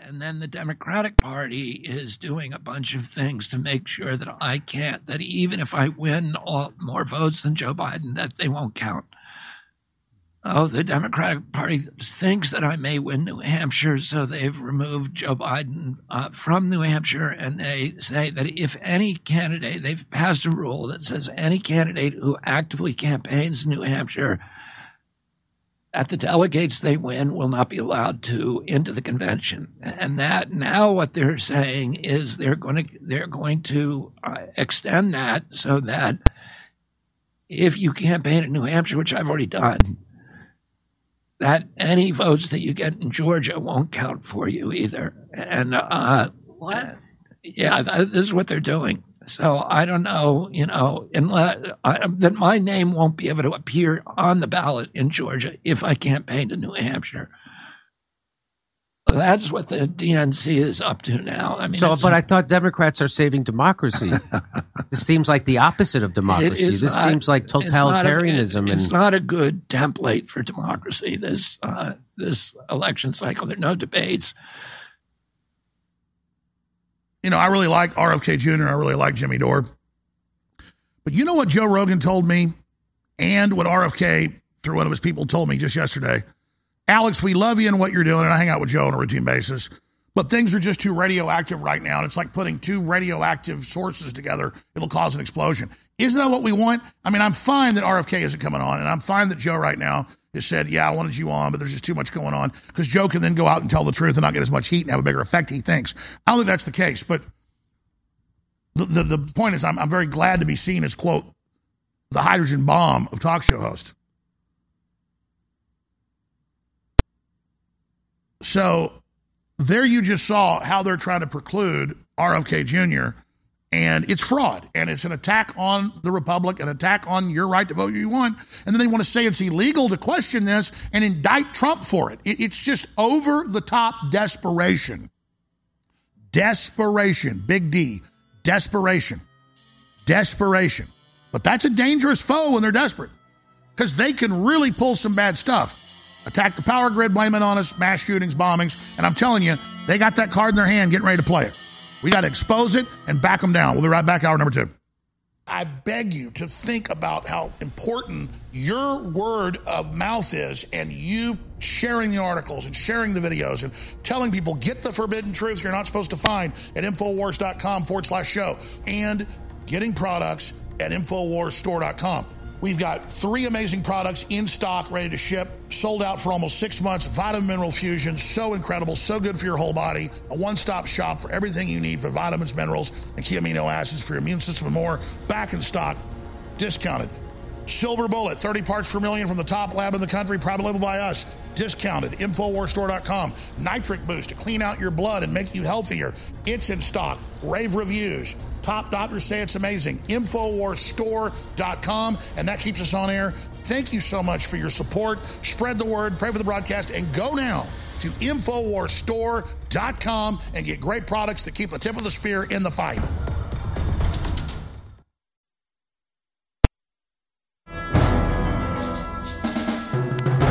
And then the Democratic Party is doing a bunch of things to make sure that I can't, that even if I win all, more votes than Joe Biden, that they won't count. Oh, the Democratic Party thinks that I may win New Hampshire, so they've removed Joe Biden uh, from New Hampshire, and they say that if any candidate, they've passed a rule that says any candidate who actively campaigns in New Hampshire that the delegates they win will not be allowed to into the convention, and that now what they're saying is they're going to they're going to uh, extend that so that if you campaign in New Hampshire, which I've already done, that any votes that you get in Georgia won't count for you either. And uh, what? Yeah, this is what they're doing. So I don't know, you know, unless, I, that my name won't be able to appear on the ballot in Georgia if I campaign to New Hampshire. That's what the DNC is up to now. I mean, so, but I thought Democrats are saving democracy. [laughs] this seems like the opposite of democracy. This not, seems like totalitarianism. It's, not a, it, it's not a good template for democracy. This uh, this election cycle. There are no debates you know, I really like RFK Jr., I really like Jimmy Dore. But you know what Joe Rogan told me and what RFK, through one of his people, told me just yesterday? Alex, we love you and what you're doing, and I hang out with Joe on a routine basis. But things are just too radioactive right now. And it's like putting two radioactive sources together, it'll cause an explosion. Isn't that what we want? I mean, I'm fine that RFK isn't coming on, and I'm fine that Joe right now has said, Yeah, I wanted you on, but there's just too much going on. Because Joe can then go out and tell the truth and not get as much heat and have a bigger effect, he thinks. I don't think that's the case. But the, the, the point is, I'm, I'm very glad to be seen as, quote, the hydrogen bomb of talk show host. So there you just saw how they're trying to preclude RFK Jr and it's fraud and it's an attack on the republic an attack on your right to vote you want and then they want to say it's illegal to question this and indict trump for it. it it's just over the top desperation. Desperation. Big d. Desperation. Desperation. But that's a dangerous foe when they're desperate because they can really pull some bad stuff. Attack the power grid blame it on us mass shootings bombings and i'm telling you they got that card in their hand getting ready to play it we got to expose it and back them down. We'll be right back, hour number two. I beg you to think about how important your word of mouth is and you sharing the articles and sharing the videos and telling people get the forbidden truth you're not supposed to find at Infowars.com forward slash show and getting products at InfoWarsStore.com. We've got three amazing products in stock, ready to ship, sold out for almost six months. Vitamin Mineral Fusion, so incredible, so good for your whole body. A one stop shop for everything you need for vitamins, minerals, and key amino acids for your immune system and more. Back in stock, discounted. Silver Bullet, 30 parts per million from the top lab in the country, private label by us. Discounted. Infowarstore.com. Nitric Boost to clean out your blood and make you healthier. It's in stock. Rave reviews. Top doctors say it's amazing. Infowarstore.com. And that keeps us on air. Thank you so much for your support. Spread the word, pray for the broadcast, and go now to Infowarstore.com and get great products to keep the tip of the spear in the fight.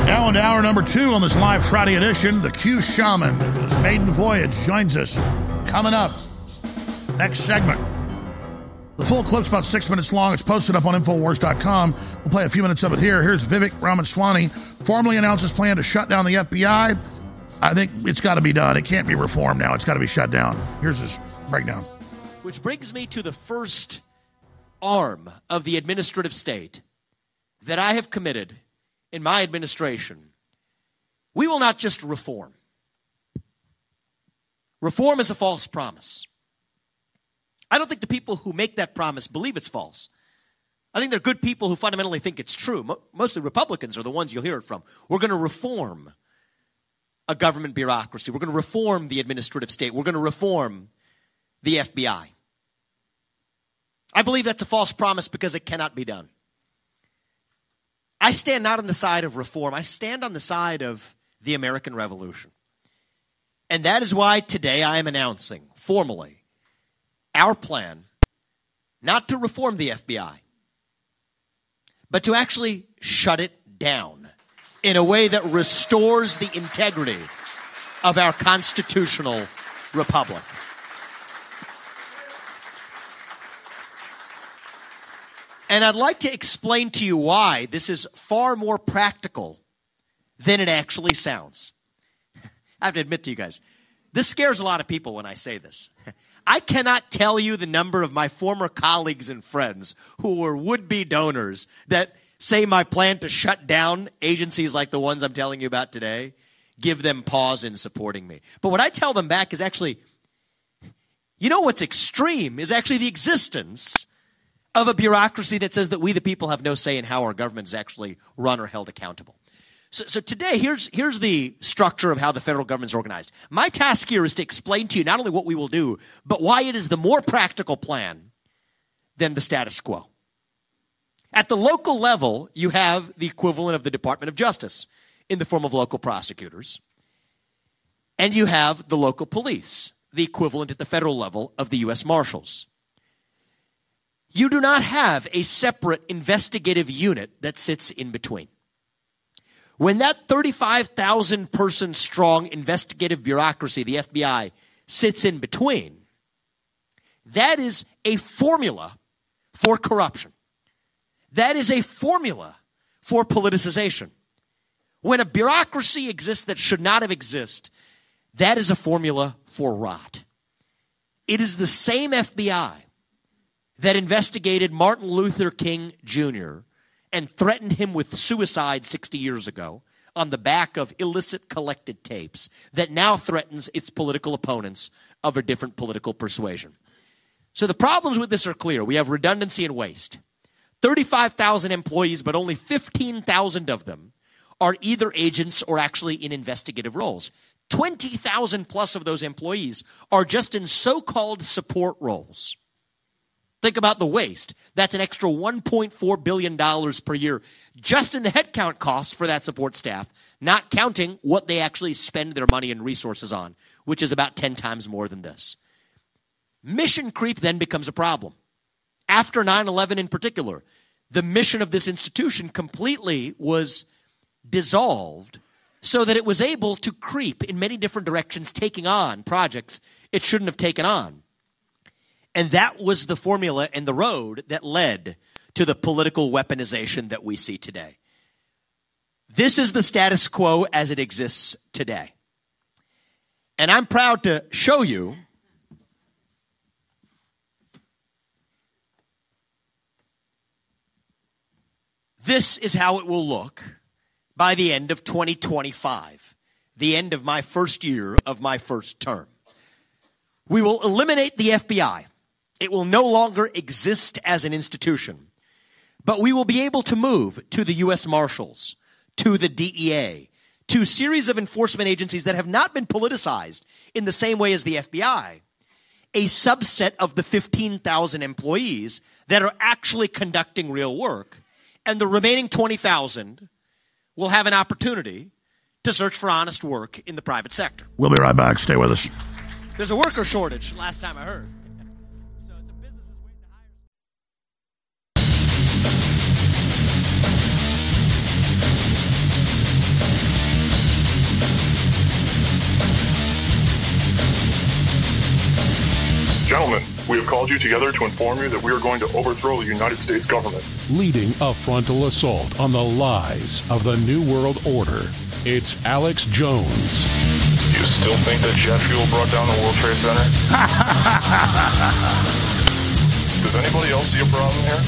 Now on to hour number two on this live Friday edition. The Q Shaman, his maiden voyage, joins us. Coming up, next segment. The full clip's about six minutes long. It's posted up on Infowars.com. We'll play a few minutes of it here. Here's Vivek Ramaswamy formally announces plan to shut down the FBI. I think it's got to be done. It can't be reformed now. It's got to be shut down. Here's his breakdown. Which brings me to the first arm of the administrative state that I have committed in my administration. We will not just reform. Reform is a false promise. I don't think the people who make that promise believe it's false. I think they're good people who fundamentally think it's true. Mo- mostly Republicans are the ones you'll hear it from. We're going to reform a government bureaucracy. We're going to reform the administrative state. We're going to reform the FBI. I believe that's a false promise because it cannot be done. I stand not on the side of reform, I stand on the side of the American Revolution. And that is why today I am announcing formally our plan not to reform the FBI, but to actually shut it down in a way that restores the integrity of our constitutional republic. And I'd like to explain to you why this is far more practical than it actually sounds. [laughs] I have to admit to you guys, this scares a lot of people when I say this. [laughs] I cannot tell you the number of my former colleagues and friends who were would be donors that say my plan to shut down agencies like the ones I'm telling you about today give them pause in supporting me. But what I tell them back is actually, you know what's extreme is actually the existence of a bureaucracy that says that we, the people, have no say in how our government is actually run or held accountable. So, so today, here's, here's the structure of how the federal government is organized. My task here is to explain to you not only what we will do, but why it is the more practical plan than the status quo. At the local level, you have the equivalent of the Department of Justice in the form of local prosecutors, and you have the local police, the equivalent at the federal level of the U.S. Marshals. You do not have a separate investigative unit that sits in between. When that 35,000 person strong investigative bureaucracy, the FBI, sits in between, that is a formula for corruption. That is a formula for politicization. When a bureaucracy exists that should not have existed, that is a formula for rot. It is the same FBI that investigated Martin Luther King Jr. and threatened him with suicide 60 years ago on the back of illicit collected tapes that now threatens its political opponents of a different political persuasion. So the problems with this are clear. We have redundancy and waste. 35,000 employees, but only 15,000 of them are either agents or actually in investigative roles. 20,000 plus of those employees are just in so called support roles. Think about the waste. That's an extra $1.4 billion per year just in the headcount costs for that support staff, not counting what they actually spend their money and resources on, which is about 10 times more than this. Mission creep then becomes a problem. After 9 11 in particular, the mission of this institution completely was dissolved so that it was able to creep in many different directions, taking on projects it shouldn't have taken on. And that was the formula and the road that led to the political weaponization that we see today. This is the status quo as it exists today. And I'm proud to show you this is how it will look by the end of 2025, the end of my first year of my first term. We will eliminate the FBI. It will no longer exist as an institution, but we will be able to move to the U.S. Marshals, to the DEA, to series of enforcement agencies that have not been politicized in the same way as the FBI, a subset of the 15,000 employees that are actually conducting real work, and the remaining 20,000 will have an opportunity to search for honest work in the private sector. We'll be right back. Stay with us. There's a worker shortage, last time I heard. Gentlemen, we have called you together to inform you that we are going to overthrow the United States government. Leading a frontal assault on the lies of the New World Order, it's Alex Jones. You still think that jet fuel brought down the World Trade Center? [laughs] Does anybody else see a problem here?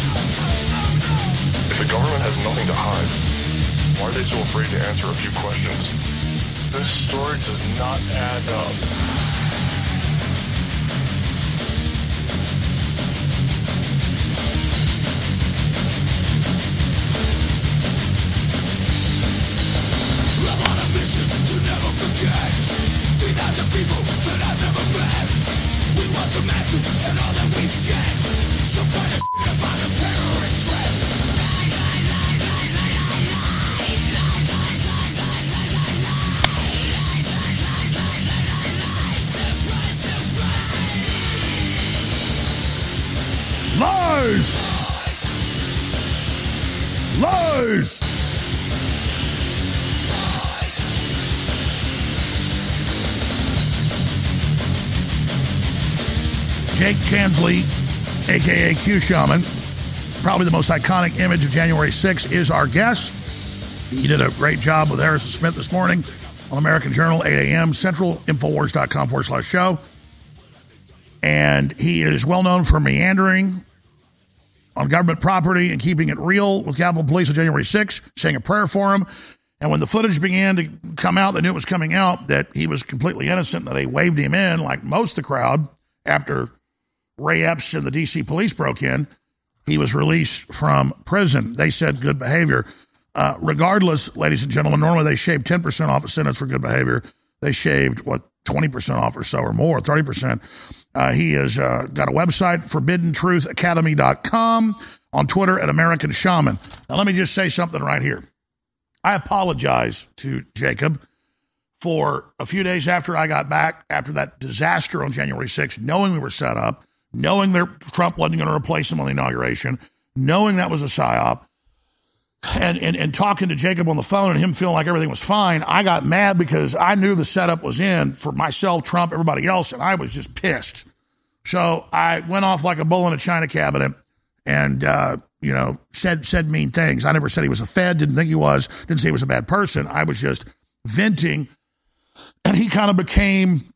If the government has nothing to hide, why are they so afraid to answer a few questions? This story does not add up. Lies! Lies! Jake Chansley, aka Q Shaman, probably the most iconic image of January 6th, is our guest. He did a great job with Harrison Smith this morning on American Journal, 8 a.m. Central, Infowars.com forward slash show. And he is well known for meandering on government property and keeping it real with Capitol Police on January 6th, saying a prayer for him. And when the footage began to come out, they knew it was coming out that he was completely innocent, that they waved him in, like most of the crowd, after Ray Epps and the D.C. police broke in. He was released from prison. They said good behavior. Uh, regardless, ladies and gentlemen, normally they shave 10% off a sentence for good behavior. They shaved, what, 20% off or so or more, 30%. Uh, he has uh, got a website, forbiddentruthacademy.com, on Twitter at American Shaman. Now, let me just say something right here. I apologize to Jacob for a few days after I got back, after that disaster on January 6th, knowing we were set up, knowing that Trump wasn't going to replace him on the inauguration, knowing that was a psyop, and, and, and talking to Jacob on the phone and him feeling like everything was fine, I got mad because I knew the setup was in for myself, Trump, everybody else, and I was just pissed. So I went off like a bull in a china cabinet and, uh, you know, said said mean things. I never said he was a Fed, didn't think he was, didn't say he was a bad person. I was just venting, and he kind of became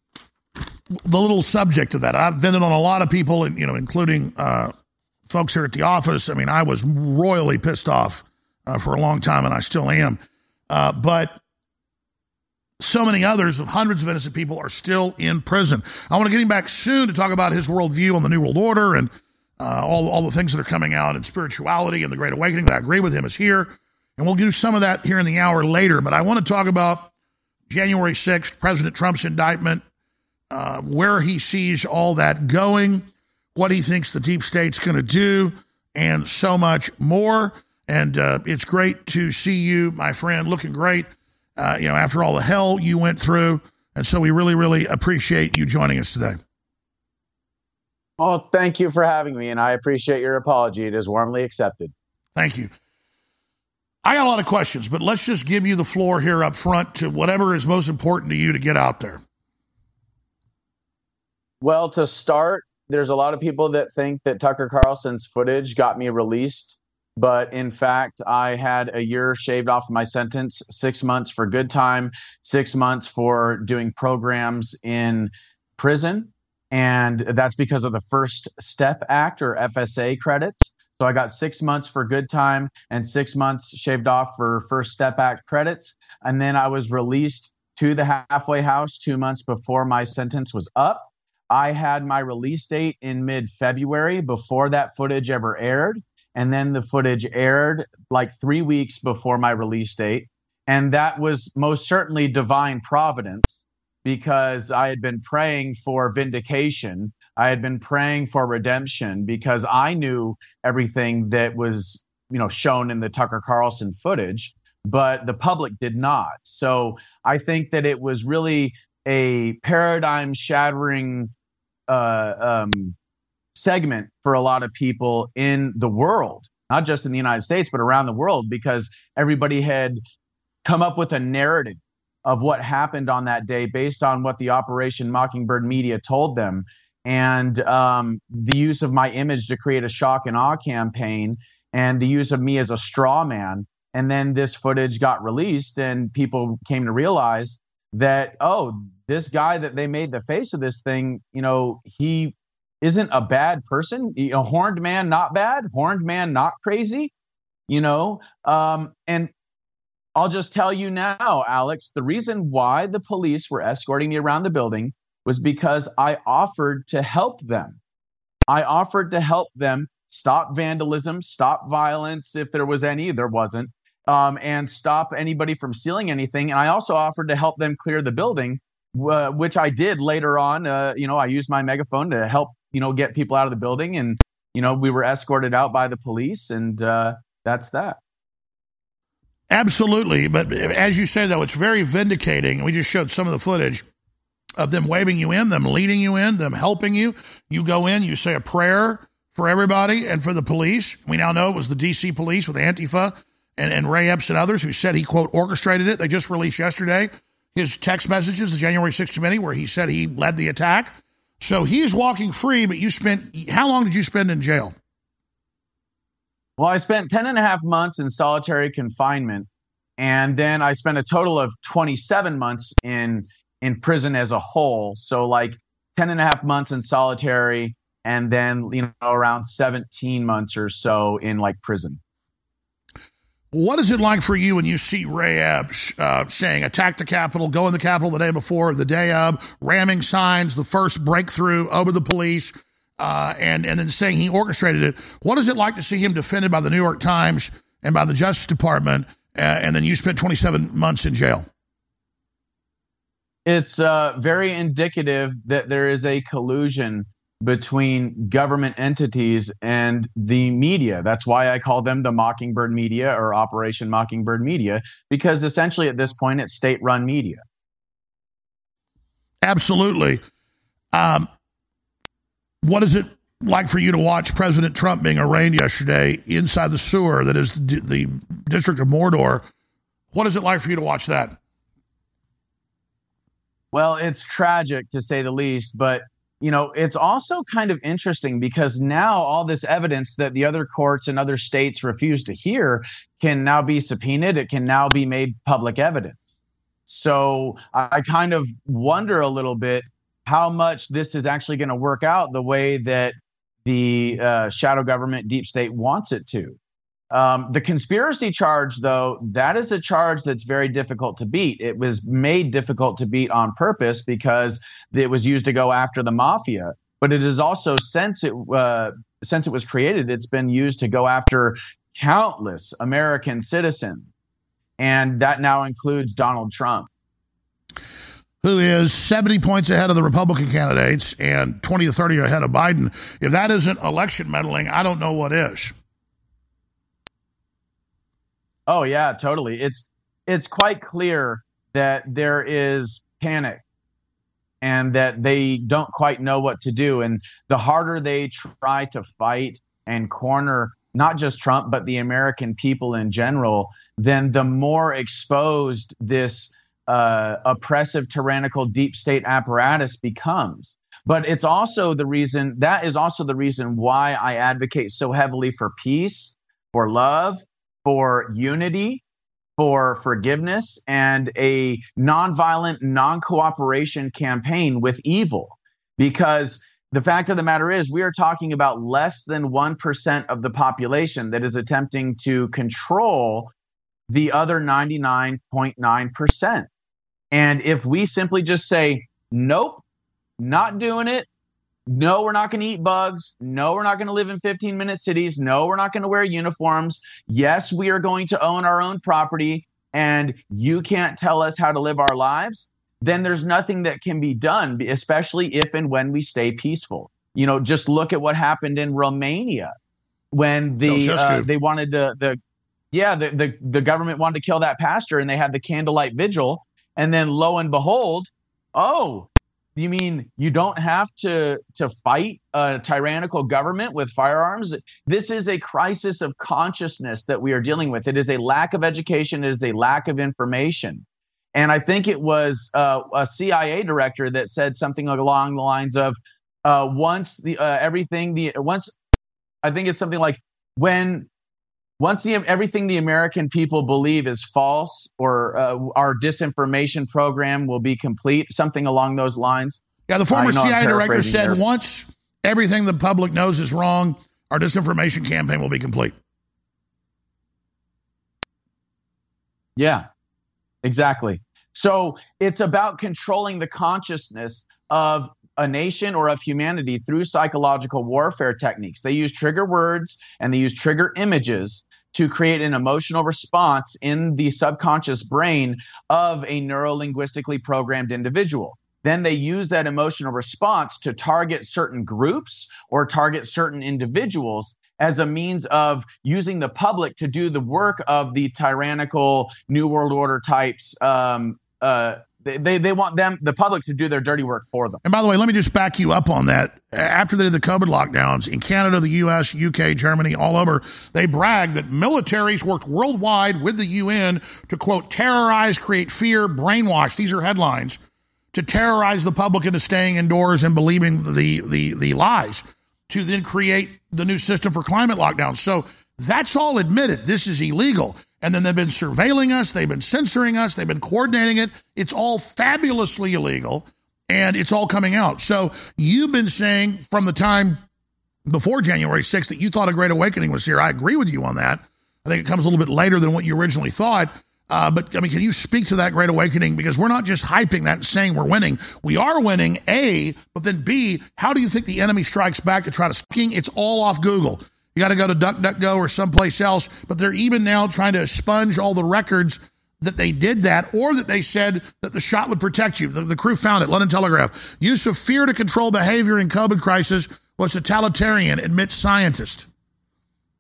the little subject of that. I've vented on a lot of people, and you know, including uh, folks here at the office. I mean, I was royally pissed off uh, for a long time, and I still am. Uh, but so many others of hundreds of innocent people are still in prison. I want to get him back soon to talk about his worldview on the New World Order and uh, all, all the things that are coming out in spirituality and the Great Awakening that I agree with him is here. And we'll do some of that here in the hour later. But I want to talk about January 6th, President Trump's indictment, uh, where he sees all that going, what he thinks the deep state's going to do, and so much more. And uh, it's great to see you, my friend, looking great. Uh, you know, after all the hell you went through, and so we really, really appreciate you joining us today. Oh, thank you for having me, and I appreciate your apology. It is warmly accepted. Thank you. I got a lot of questions, but let's just give you the floor here up front to whatever is most important to you to get out there. Well, to start, there's a lot of people that think that Tucker Carlson's footage got me released, but in fact, I had a year shaved off my sentence, six months for good time, six months for doing programs in prison. And that's because of the First Step Act or FSA credits. So I got six months for good time and six months shaved off for First Step Act credits. And then I was released to the halfway house two months before my sentence was up. I had my release date in mid February before that footage ever aired. And then the footage aired like three weeks before my release date. And that was most certainly divine providence because I had been praying for vindication. I had been praying for redemption because I knew everything that was, you know, shown in the Tucker Carlson footage, but the public did not. So I think that it was really a paradigm shattering uh, um, segment for a lot of people in the world, not just in the United States, but around the world, because everybody had come up with a narrative of what happened on that day based on what the Operation Mockingbird media told them. And um, the use of my image to create a shock and awe campaign, and the use of me as a straw man. And then this footage got released, and people came to realize that, oh, this guy that they made the face of this thing, you know, he isn't a bad person. A horned man, not bad. Horned man, not crazy. You know, um, and I'll just tell you now, Alex, the reason why the police were escorting me around the building was because I offered to help them. I offered to help them stop vandalism, stop violence if there was any, there wasn't, um, and stop anybody from stealing anything. And I also offered to help them clear the building, uh, which I did later on. Uh, you know, I used my megaphone to help, you know, get people out of the building. And, you know, we were escorted out by the police, and uh, that's that. Absolutely. But as you say, though, it's very vindicating. We just showed some of the footage of them waving you in, them leading you in, them helping you. You go in, you say a prayer for everybody and for the police. We now know it was the D.C. police with Antifa and, and Ray Epps and others who said he, quote, orchestrated it. They just released yesterday his text messages, the January 6th committee, where he said he led the attack. So he's walking free, but you spent, how long did you spend in jail? Well, I spent 10 and a half months in solitary confinement. And then I spent a total of 27 months in in prison as a whole. So like 10 and a half months in solitary and then, you know, around 17 months or so in like prison. What is it like for you when you see Ray Epps uh, saying attack the Capitol, go in the Capitol the day before, the day of, ramming signs, the first breakthrough over the police, uh, and and then saying he orchestrated it. What is it like to see him defended by the New York Times and by the Justice Department, uh, and then you spent 27 months in jail? It's uh, very indicative that there is a collusion between government entities and the media. That's why I call them the Mockingbird Media or Operation Mockingbird Media, because essentially at this point it's state run media. Absolutely. Um, what is it like for you to watch President Trump being arraigned yesterday inside the sewer that is the, the District of Mordor? What is it like for you to watch that? Well, it's tragic to say the least, but you know, it's also kind of interesting because now all this evidence that the other courts and other states refuse to hear can now be subpoenaed. It can now be made public evidence. So I kind of wonder a little bit how much this is actually going to work out the way that the uh, shadow government deep state wants it to. Um, the conspiracy charge, though, that is a charge that's very difficult to beat. It was made difficult to beat on purpose because it was used to go after the mafia. But it is also since it uh, since it was created, it's been used to go after countless American citizens, and that now includes Donald Trump who is 70 points ahead of the Republican candidates and 20 to 30 ahead of Biden. If that isn't election meddling, I don't know what is. Oh yeah, totally. It's it's quite clear that there is panic and that they don't quite know what to do and the harder they try to fight and corner not just Trump but the American people in general, then the more exposed this uh, oppressive, tyrannical deep state apparatus becomes. But it's also the reason that is also the reason why I advocate so heavily for peace, for love, for unity, for forgiveness, and a nonviolent, non cooperation campaign with evil. Because the fact of the matter is, we are talking about less than 1% of the population that is attempting to control the other 99.9%. And if we simply just say, nope, not doing it, no, we're not going to eat bugs. No, we're not going to live in 15 minute cities. No, we're not going to wear uniforms. Yes, we are going to own our own property and you can't tell us how to live our lives. Then there's nothing that can be done, especially if and when we stay peaceful. You know, just look at what happened in Romania when the uh, they wanted to the yeah the, the the government wanted to kill that pastor and they had the candlelight vigil and then lo and behold oh you mean you don't have to to fight a tyrannical government with firearms? This is a crisis of consciousness that we are dealing with. It is a lack of education. It is a lack of information. And I think it was uh, a CIA director that said something along the lines of, uh, "Once the uh, everything the once, I think it's something like when once the, everything the American people believe is false or uh, our disinformation program will be complete, something along those lines. Yeah, the former CIA director said there. once everything the public knows is wrong, our disinformation campaign will be complete. Yeah, exactly. So it's about controlling the consciousness of a nation or of humanity through psychological warfare techniques. They use trigger words and they use trigger images to create an emotional response in the subconscious brain of a neurolinguistically programmed individual. Then they use that emotional response to target certain groups or target certain individuals as a means of using the public to do the work of the tyrannical New World Order types um, uh, they, they want them, the public, to do their dirty work for them. And by the way, let me just back you up on that. After they did the COVID lockdowns in Canada, the U.S., UK, Germany, all over, they bragged that militaries worked worldwide with the UN to, quote, terrorize, create fear, brainwash. These are headlines to terrorize the public into staying indoors and believing the, the, the lies to then create the new system for climate lockdowns. So that's all admitted. This is illegal. And then they've been surveilling us, they've been censoring us, they've been coordinating it. It's all fabulously illegal and it's all coming out. So you've been saying from the time before January 6th that you thought a great awakening was here. I agree with you on that. I think it comes a little bit later than what you originally thought. Uh, but I mean, can you speak to that great awakening? Because we're not just hyping that and saying we're winning. We are winning, A, but then B, how do you think the enemy strikes back to try to king? It's all off Google. You got to go to DuckDuckGo or someplace else. But they're even now trying to expunge all the records that they did that or that they said that the shot would protect you. The, the crew found it. London Telegraph. Use of fear to control behavior in COVID crisis was totalitarian, admits scientist.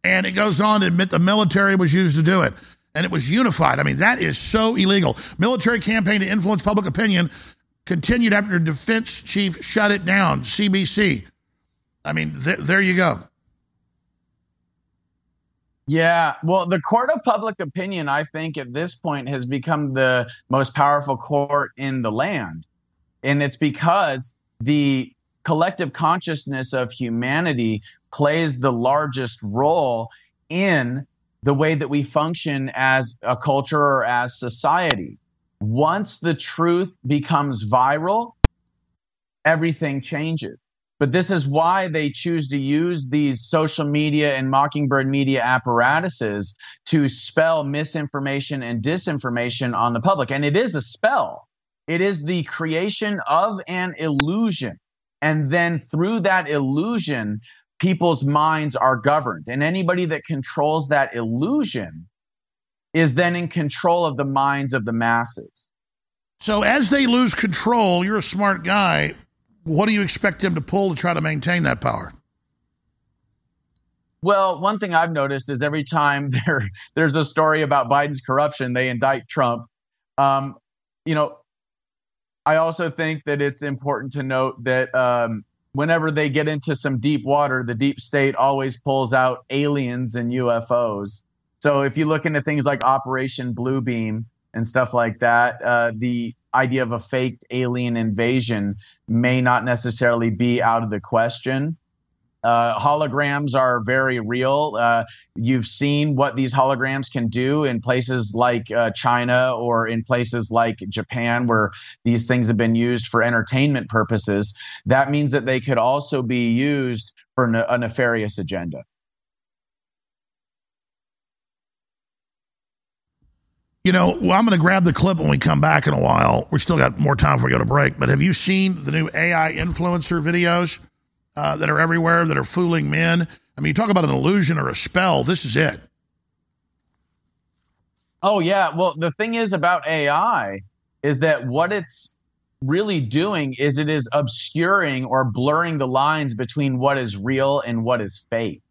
And it goes on to admit the military was used to do it. And it was unified. I mean, that is so illegal. Military campaign to influence public opinion continued after defense chief shut it down. CBC. I mean, th- there you go. Yeah, well, the court of public opinion, I think, at this point has become the most powerful court in the land. And it's because the collective consciousness of humanity plays the largest role in the way that we function as a culture or as society. Once the truth becomes viral, everything changes. But this is why they choose to use these social media and mockingbird media apparatuses to spell misinformation and disinformation on the public. And it is a spell, it is the creation of an illusion. And then through that illusion, people's minds are governed. And anybody that controls that illusion is then in control of the minds of the masses. So as they lose control, you're a smart guy what do you expect them to pull to try to maintain that power? Well, one thing I've noticed is every time [laughs] there there's a story about Biden's corruption, they indict Trump. Um, you know, I also think that it's important to note that um, whenever they get into some deep water, the deep state always pulls out aliens and UFOs. So if you look into things like Operation Bluebeam, and stuff like that, uh, the idea of a faked alien invasion may not necessarily be out of the question. Uh, holograms are very real. Uh, you've seen what these holograms can do in places like uh, China or in places like Japan, where these things have been used for entertainment purposes. That means that they could also be used for ne- a nefarious agenda. You know, well, I'm going to grab the clip when we come back in a while. We still got more time before we go to break. But have you seen the new AI influencer videos uh, that are everywhere that are fooling men? I mean, you talk about an illusion or a spell. This is it. Oh yeah. Well, the thing is about AI is that what it's really doing is it is obscuring or blurring the lines between what is real and what is fake.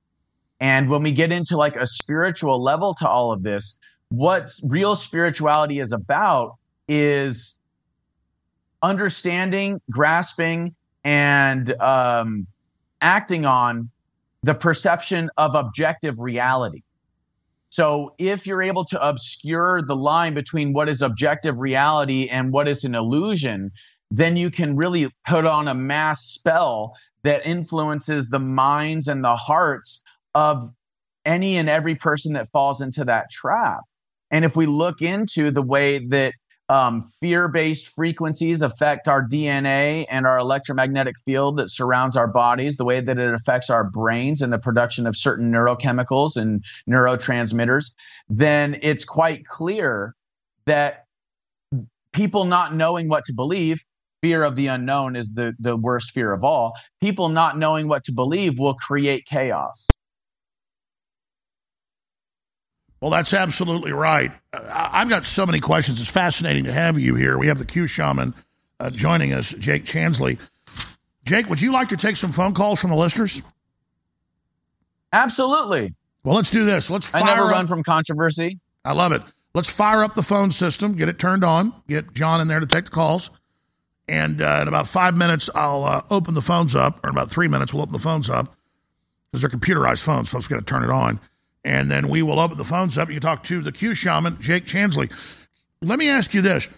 And when we get into like a spiritual level to all of this, what real spirituality is about is understanding, grasping, and um, acting on the perception of objective reality. So if you're able to obscure the line between what is objective reality and what is an illusion, then you can really put on a mass spell that influences the minds and the hearts of any and every person that falls into that trap. And if we look into the way that um, fear based frequencies affect our DNA and our electromagnetic field that surrounds our bodies, the way that it affects our brains and the production of certain neurochemicals and neurotransmitters, then it's quite clear that people not knowing what to believe. Fear of the unknown is the, the worst fear of all. People not knowing what to believe will create chaos. Well, that's absolutely right. I've got so many questions. It's fascinating to have you here. We have the Q shaman uh, joining us, Jake Chansley. Jake, would you like to take some phone calls from the listeners? Absolutely. Well, let's do this. Let's. I never up- run from controversy. I love it. Let's fire up the phone system, get it turned on, get John in there to take the calls, and uh, in about five minutes, I'll uh, open the phones up, or in about three minutes, we'll open the phones up because they're computerized phones. Folks got to turn it on and then we will open the phones up. You talk to the Q shaman, Jake Chansley. Let me ask you this.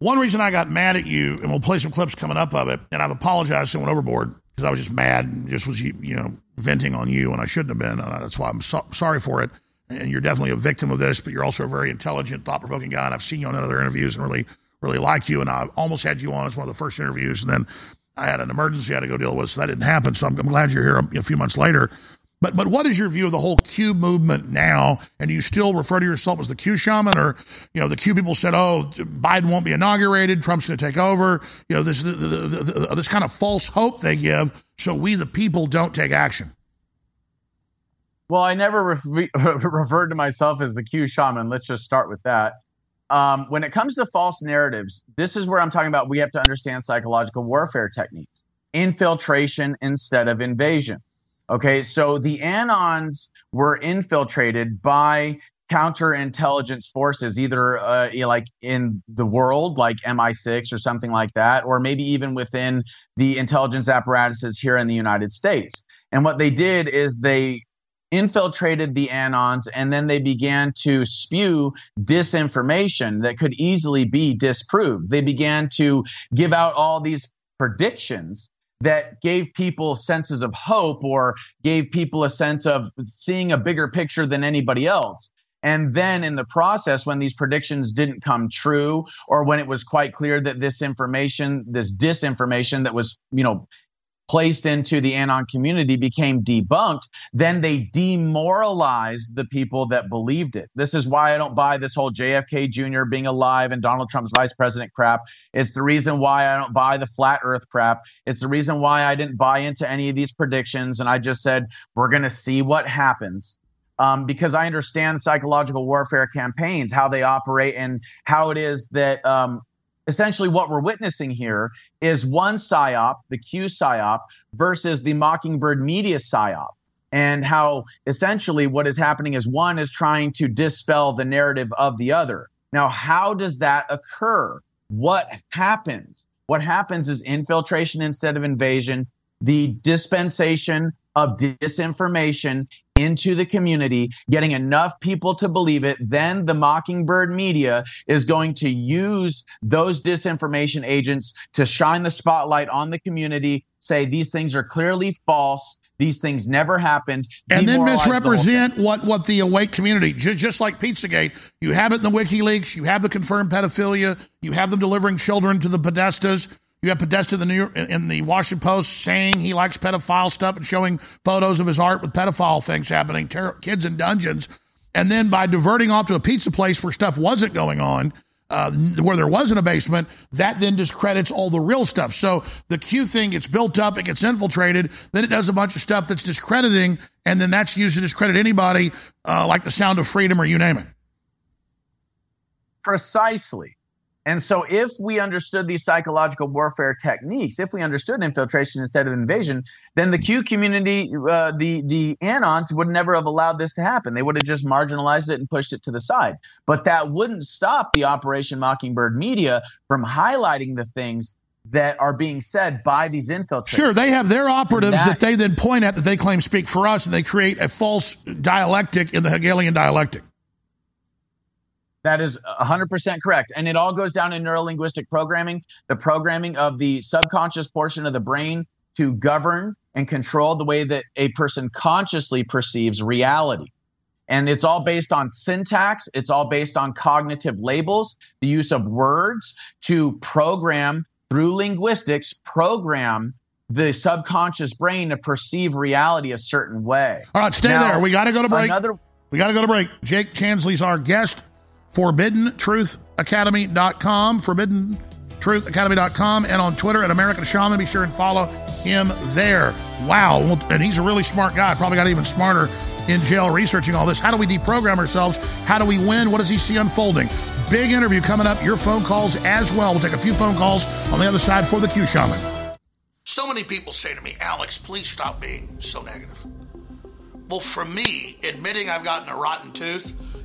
One reason I got mad at you, and we'll play some clips coming up of it, and I've apologized and went overboard because I was just mad and just was, you know, venting on you, and I shouldn't have been. Uh, that's why I'm so- sorry for it. And you're definitely a victim of this, but you're also a very intelligent, thought provoking guy. And I've seen you on other interviews and really, really like you. And I almost had you on as one of the first interviews. And then I had an emergency I had to go deal with, so that didn't happen. So I'm, I'm glad you're here a, a few months later. But but what is your view of the whole Q movement now? And do you still refer to yourself as the Q shaman, or you know the Q people said, oh, Biden won't be inaugurated, Trump's going to take over. You know this this kind of false hope they give, so we the people don't take action. Well, I never re- [laughs] referred to myself as the Q shaman. Let's just start with that. Um, when it comes to false narratives, this is where I'm talking about. We have to understand psychological warfare techniques, infiltration instead of invasion. Okay, so the Anons were infiltrated by counterintelligence forces, either uh, like in the world, like MI6 or something like that, or maybe even within the intelligence apparatuses here in the United States. And what they did is they infiltrated the Anons and then they began to spew disinformation that could easily be disproved. They began to give out all these predictions that gave people senses of hope or gave people a sense of seeing a bigger picture than anybody else. And then in the process, when these predictions didn't come true, or when it was quite clear that this information, this disinformation that was, you know, placed into the Anon community became debunked, then they demoralized the people that believed it. This is why I don't buy this whole JFK Jr. being alive and Donald Trump's vice president crap. It's the reason why I don't buy the flat earth crap. It's the reason why I didn't buy into any of these predictions. And I just said, we're going to see what happens. Um, because I understand psychological warfare campaigns, how they operate, and how it is that um, essentially what we're witnessing here is one psyop, the Q psyop, versus the Mockingbird media psyop. And how essentially what is happening is one is trying to dispel the narrative of the other. Now, how does that occur? What happens? What happens is infiltration instead of invasion, the dispensation of disinformation into the community, getting enough people to believe it, then the Mockingbird media is going to use those disinformation agents to shine the spotlight on the community, say these things are clearly false. These things never happened. and then demoralize the misrepresent what, what the awake community, just, just like Pizzagate, you have it in the WikiLeaks, you have the confirmed pedophilia, you have them delivering children to the Podestas, you have Podesta in the New York, in the Washington Post saying he likes pedophile stuff and showing photos of his art with pedophile things happening, ter- kids in dungeons, and then by diverting off to a pizza place where stuff wasn't going on, uh, where there wasn't a basement, that then discredits all the real stuff. So the Q thing gets built up, it gets infiltrated, then it does a bunch of stuff that's discrediting, and then that's used to discredit anybody, uh, like the Sound of Freedom or you name it. Precisely. And so, if we understood these psychological warfare techniques, if we understood infiltration instead of invasion, then the Q community, uh, the the anons, would never have allowed this to happen. They would have just marginalized it and pushed it to the side. But that wouldn't stop the Operation Mockingbird media from highlighting the things that are being said by these infiltrators. Sure, they have their operatives And that, they then point at that they claim speak for us, and they create a false dialectic in the Hegelian dialectic. That is 100% correct. And it all goes down in neurolinguistic programming, the programming of the subconscious portion of the brain to govern and control the way that a person consciously perceives reality. And it's all based on syntax, it's all based on cognitive labels, the use of words to program through linguistics, program the subconscious brain to perceive reality a certain way. All right, stay Now, there. We got to go to break. Another we got to go to break. Jake Chansley's our guest. ForbiddenTruthAcademy.com, ForbiddenTruthAcademy.com, and on Twitter at American Shaman. Be sure and follow him there. Wow. And he's a really smart guy. Probably got even smarter in jail researching all this. How do we deprogram ourselves? How do we win? What does he see unfolding? Big interview coming up. Your phone calls as well. We'll take a few phone calls on the other side for the Q Shaman. So many people say to me, Alex, please stop being so negative. Well, for me, admitting I've gotten a rotten tooth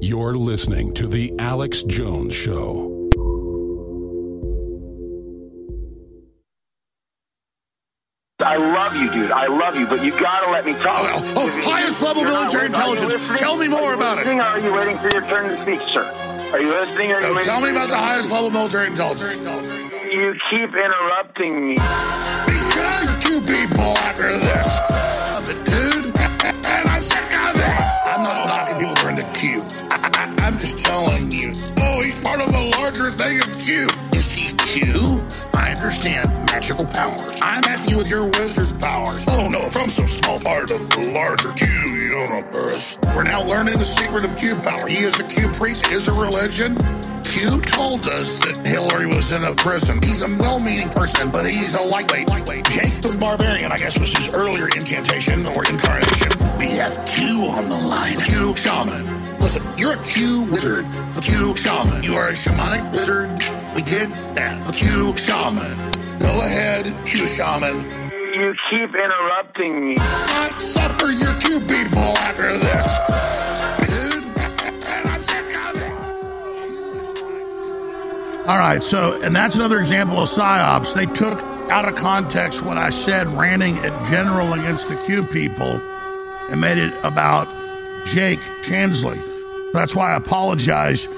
You're listening to The Alex Jones Show. I love you, dude. I love you, but you gotta let me talk. Oh, highest level You're military intelligence. Tell me more about it. listening, or Are you waiting for your turn to speak, sir? Are you listening? Or are you No, waiting tell me about the highest speak? level military intelligence. You keep interrupting me. Because you people after this. Telling you. Oh, he's part of a larger thing of Q. Is he Q? I understand magical powers. I'm asking you with your wizard powers. Oh no, from some small part of the larger Q universe. We're now learning the secret of Q power. He is a Q priest, is a religion. Q told us that Hillary was in a prison. He's a well-meaning person, but he's a lightweight. Jake the Barbarian, I guess, was his earlier incantation or incarnation. We have Q on the line. Q shaman. Listen, you're a Q wizard. A Q shaman. You are a shamanic wizard. We get that. A Q shaman. Go ahead, Q shaman. You keep interrupting me. Not suffer your Q people after this. Dude, and I'm sick. All right, so, and that's another example of PSYOPs. They took out of context what I said, ranting at general against the Q people, and made it about Jake Chansley. That's why I apologize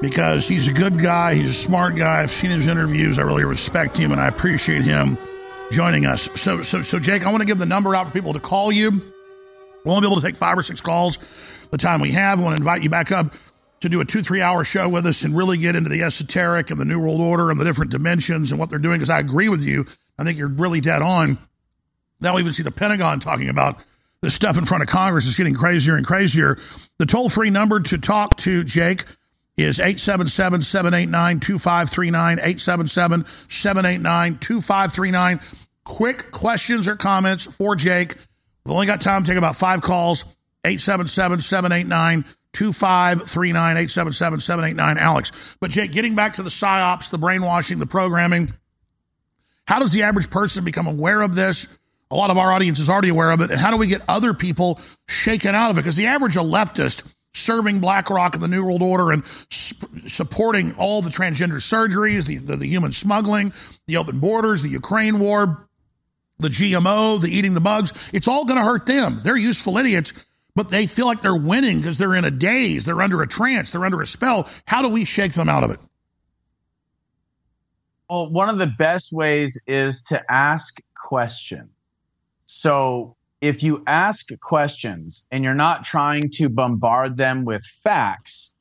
because he's a good guy. He's a smart guy. I've seen his interviews. I really respect him, and I appreciate him joining us. So, so, so, Jake, I want to give the number out for people to call you. We'll only be able to take five or six calls the time we have. I want to invite you back up to do a two, three hour show with us and really get into the esoteric and the New World Order and the different dimensions and what they're doing, because I agree with you. I think you're really dead on. Now we even see the Pentagon talking about the stuff in front of Congress is getting crazier and crazier. The toll free number to talk to Jake is 877 789 2539. 877 789 2539. Quick questions or comments for Jake. We've only got time to take about five calls. 877 789 2539. 877 789 Alex. But Jake, getting back to the psyops, the brainwashing, the programming, how does the average person become aware of this? A lot of our audience is already aware of it. And how do we get other people shaken out of it? Because the average leftist serving BlackRock and the New World Order and supporting all the transgender surgeries, the, the, the human smuggling, the open borders, the Ukraine war, the GMO, the eating the bugs, it's all going to hurt them. They're useful idiots, but they feel like they're winning because they're in a daze, they're under a trance, they're under a spell. How do we shake them out of it? Well, one of the best ways is to ask questions. So if you ask questions and you're not trying to bombard them with facts,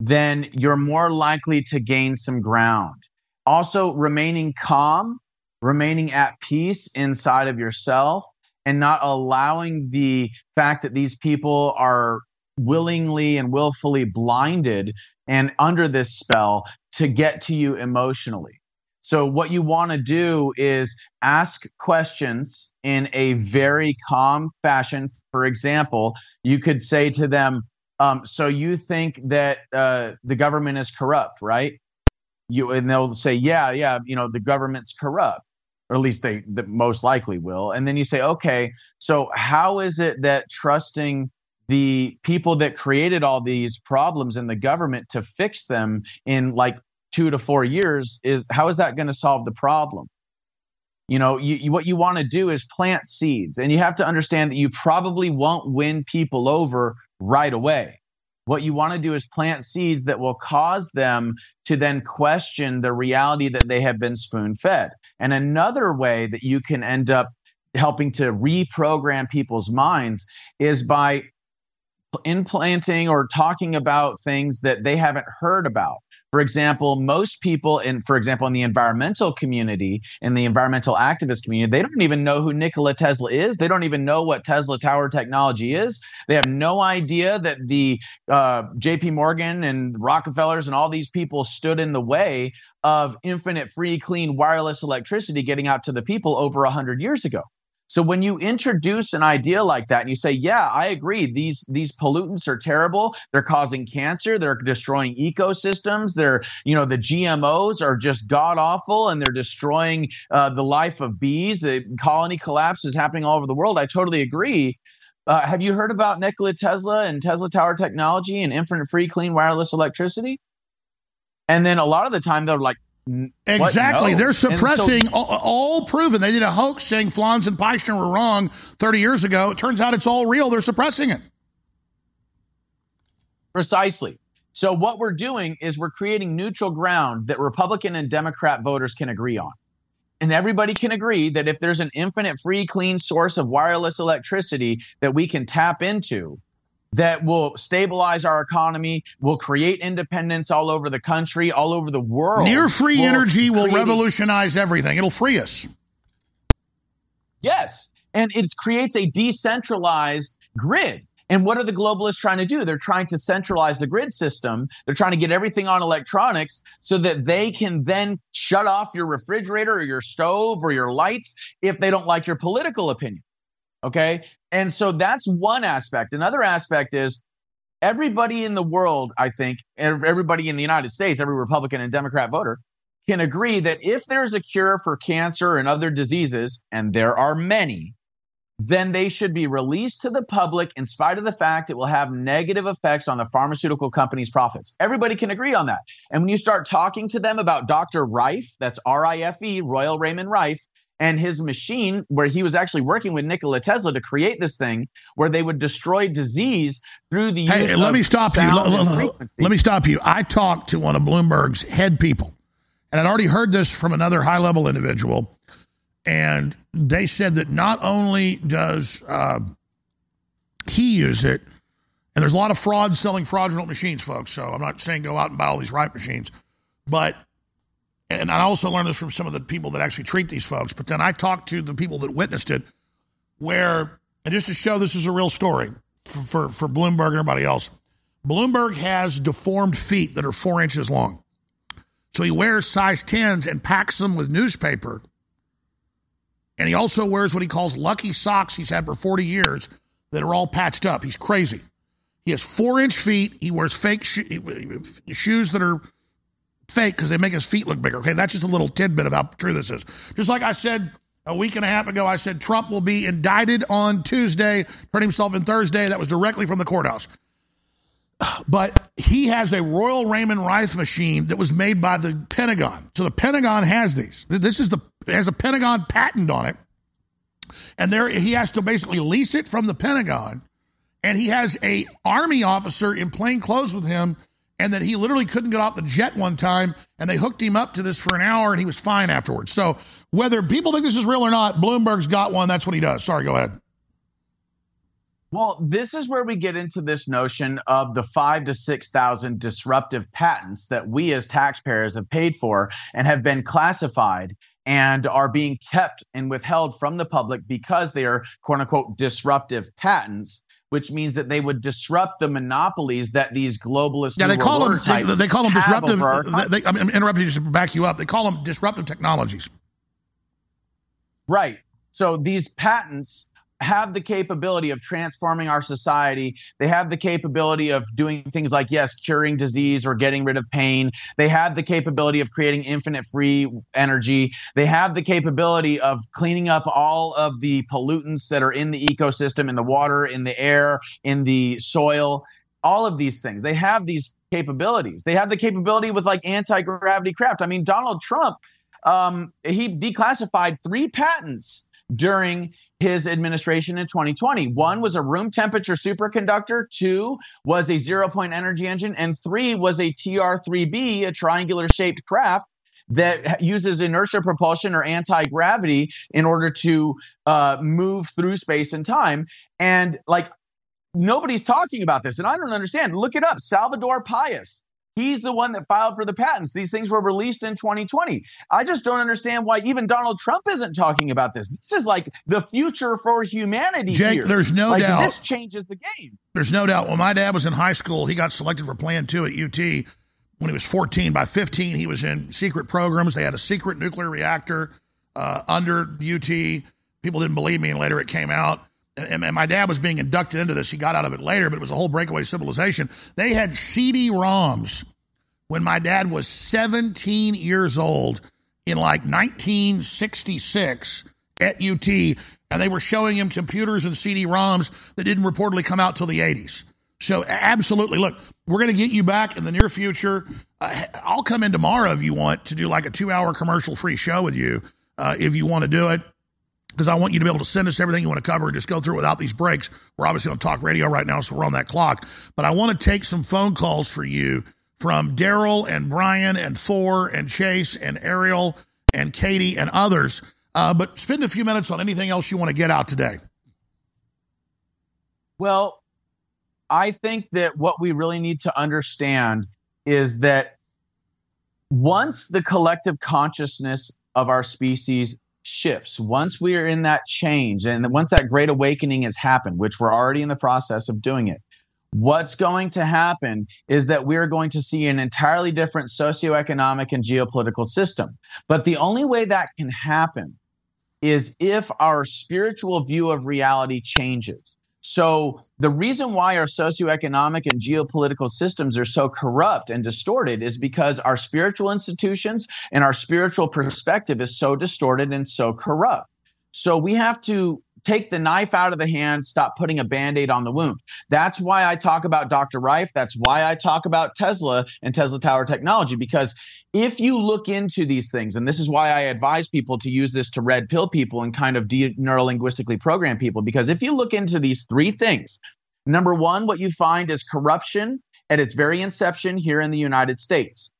then you're more likely to gain some ground. Also, remaining calm, remaining at peace inside of yourself, and not allowing the fact that these people are willingly and willfully blinded and under this spell to get to you emotionally. So, what you want to do is ask questions in a very calm fashion. For example, you could say to them, um, So, you think that uh, the government is corrupt, right? You, and they'll say, Yeah, yeah, you know, the government's corrupt. Or at least they, they most likely will. And then you say, okay, so how is it that trusting the people that created all these problems in the government to fix them in like two to four years is how is that going to solve the problem? You know, you, you, what you want to do is plant seeds, and you have to understand that you probably won't win people over right away. What you want to do is plant seeds that will cause them to then question the reality that they have been spoon fed. And another way that you can end up helping to reprogram people's minds is by implanting or talking about things that they haven't heard about. For example, most people in, for example, in the environmental community, in the environmental activist community, they don't even know who Nikola Tesla is. They don't even know what Tesla Tower technology is. They have no idea that the uh, J.P. Morgan and Rockefellers and all these people stood in the way of infinite, free, clean wireless electricity getting out to the people over a hundred years ago. So when you introduce an idea like that and you say, "Yeah, I agree. These these pollutants are terrible. They're causing cancer. They're destroying ecosystems. They're you know the GMOs are just god awful and they're destroying uh, the life of bees. The colony collapse is happening all over the world. I totally agree." Uh, have you heard about Nikola Tesla and Tesla Tower technology and infinite free clean wireless electricity? And then a lot of the time they're like, Exactly. No. They're suppressing so, all, all, proven. They did a hoax saying Flans and Peister were wrong 30 years ago. It turns out it's all real. They're suppressing it. Precisely. So what we're doing is we're creating neutral ground that Republican and Democrat voters can agree on. And everybody can agree that if there's an infinite free clean source of wireless electricity that we can tap into, that will stabilize our economy, will create independence all over the country, all over the world. Near free energy will revolutionize everything. It'll free us. Yes. And it creates a decentralized grid. And what are the globalists trying to do? They're trying to centralize the grid system. They're trying to get everything on electronics so that they can then shut off your refrigerator or your stove or your lights if they don't like your political opinion. Okay. And so that's one aspect. Another aspect is everybody in the world, I think, everybody in the United States, every Republican and Democrat voter can agree that if there's a cure for cancer and other diseases, and there are many, then they should be released to the public in spite of the fact it will have negative effects on the pharmaceutical company's profits. Everybody can agree on that. And when you start talking to them about Dr. Rife, that's R I F E, Royal Raymond Rife, and his machine where he was actually working with Nikola Tesla to create this thing where they would destroy disease through the use hey, let me stop you. Let, let, me stop you. I talked to one of Bloomberg's head people, and I'd already heard this from another high level individual, and they said that not only does uh, he use it, And there's a lot of fraud selling fraudulent machines, folks. So I'm not saying go out and buy all these right machines. But, and I also learned this from some of the people that actually treat these folks. But then I talked to the people that witnessed it, where, and just to show this is a real story for, for, for Bloomberg and everybody else, Bloomberg has deformed feet that are four inches long. So he wears size 10s and packs them with newspaper. And he also wears what he calls lucky socks he's had for 40 years that are all patched up. He's crazy. He has four inch feet. He wears fake shoes that are fake because they make his feet look bigger. Okay, that's just a little tidbit of how true this is. Just like I said a week and a half ago, I said Trump will be indicted on Tuesday, turn himself in Thursday. That was directly from the courthouse. But he has a Royal Raymond Rife machine that was made by the Pentagon. So the Pentagon has these. This is the has a Pentagon patent on it. And there he has to basically lease it from the Pentagon. And he has a army officer in plain clothes with him and that he literally couldn't get off the jet one time and they hooked him up to this for an hour and he was fine afterwards. So whether people think this is real or not, Bloomberg's got one. That's what he does. Sorry, go ahead. Well, this is where we get into this notion of the five to 6,000 disruptive patents that we as taxpayers have paid for and have been classified and are being kept and withheld from the public because they are quote unquote disruptive patents. Which means that they would disrupt the monopolies that these globalist yeah they call them they, they, call them disruptive. They, I'm interrupting you just to back you up. They call them disruptive technologies. Right. So these patents have the capability of transforming our society. They have the capability of doing things like, yes, curing disease or getting rid of pain. They have the capability of creating infinite free energy. They have the capability of cleaning up all of the pollutants that are in the ecosystem, in the water, in the air, in the soil, all of these things. They have these capabilities. They have the capability with like anti gravity craft. I mean, Donald Trump. Um, he declassified three patents during his administration in 2020. One was a room temperature superconductor, two was a zero point energy engine, and three was a TR 3B, a triangular shaped craft that uses inertia propulsion or anti gravity in order to uh, move through space and time. And like, nobody's talking about this. And I don't understand. Look it up. Salvador Pais He's the one that filed for the patents. These things were released in 2020. I just don't understand why even Donald Trump isn't talking about this. This is like the future for humanity. Jake, here. there's no like, doubt. This changes the game. There's no doubt. When my dad was in high school, he got selected for Plan 2 at UT when he was 14. By 15, he was in secret programs. They had a secret nuclear reactor uh, under UT. People didn't believe me, and later it came out and, my dad was being inducted into this. He got out of it later, but it was a whole breakaway civilization. They had CD ROMs when my dad was 17 years old in like 1966 at UT, and they were showing him computers and CD ROMs that didn't reportedly come out till the 80s. So, absolutely, look, we're going to get you back in the near future. Uh, I'll come in tomorrow if you want to do like a two hour commercial free show with you, uh, if you want to do it because I want you to be able to send us everything you want to cover and just go through without these breaks. We're obviously on talk radio right now, so we're on that clock. But I want to take some phone calls for you from Daryl and Brian and Thor and Chase and Ariel and Katie and others. Uh, but spend a few minutes on anything else you want to get out today. Well, I think that what we really need to understand is that once the collective consciousness of our species shifts, once we are in that change and once that great awakening has happened, which we're already in the process of doing it, what's going to happen is that we're going to see an entirely different socioeconomic and geopolitical system. But the only way that can happen is if our spiritual view of reality changes. So the reason why our socioeconomic and geopolitical systems are so corrupt and distorted is because our spiritual institutions and our spiritual perspective is so distorted and so corrupt. So we have to take the knife out of the hand, stop putting a band aid on the wound. That's why I talk about Dr. Rife. That's why I talk about Tesla and Tesla Tower technology, because if you look into these things, and this is why I advise people to use this to red pill people and kind of de neurolinguistically program people, because if you look into these three things, number one, what you find is corruption at its very inception here in the United States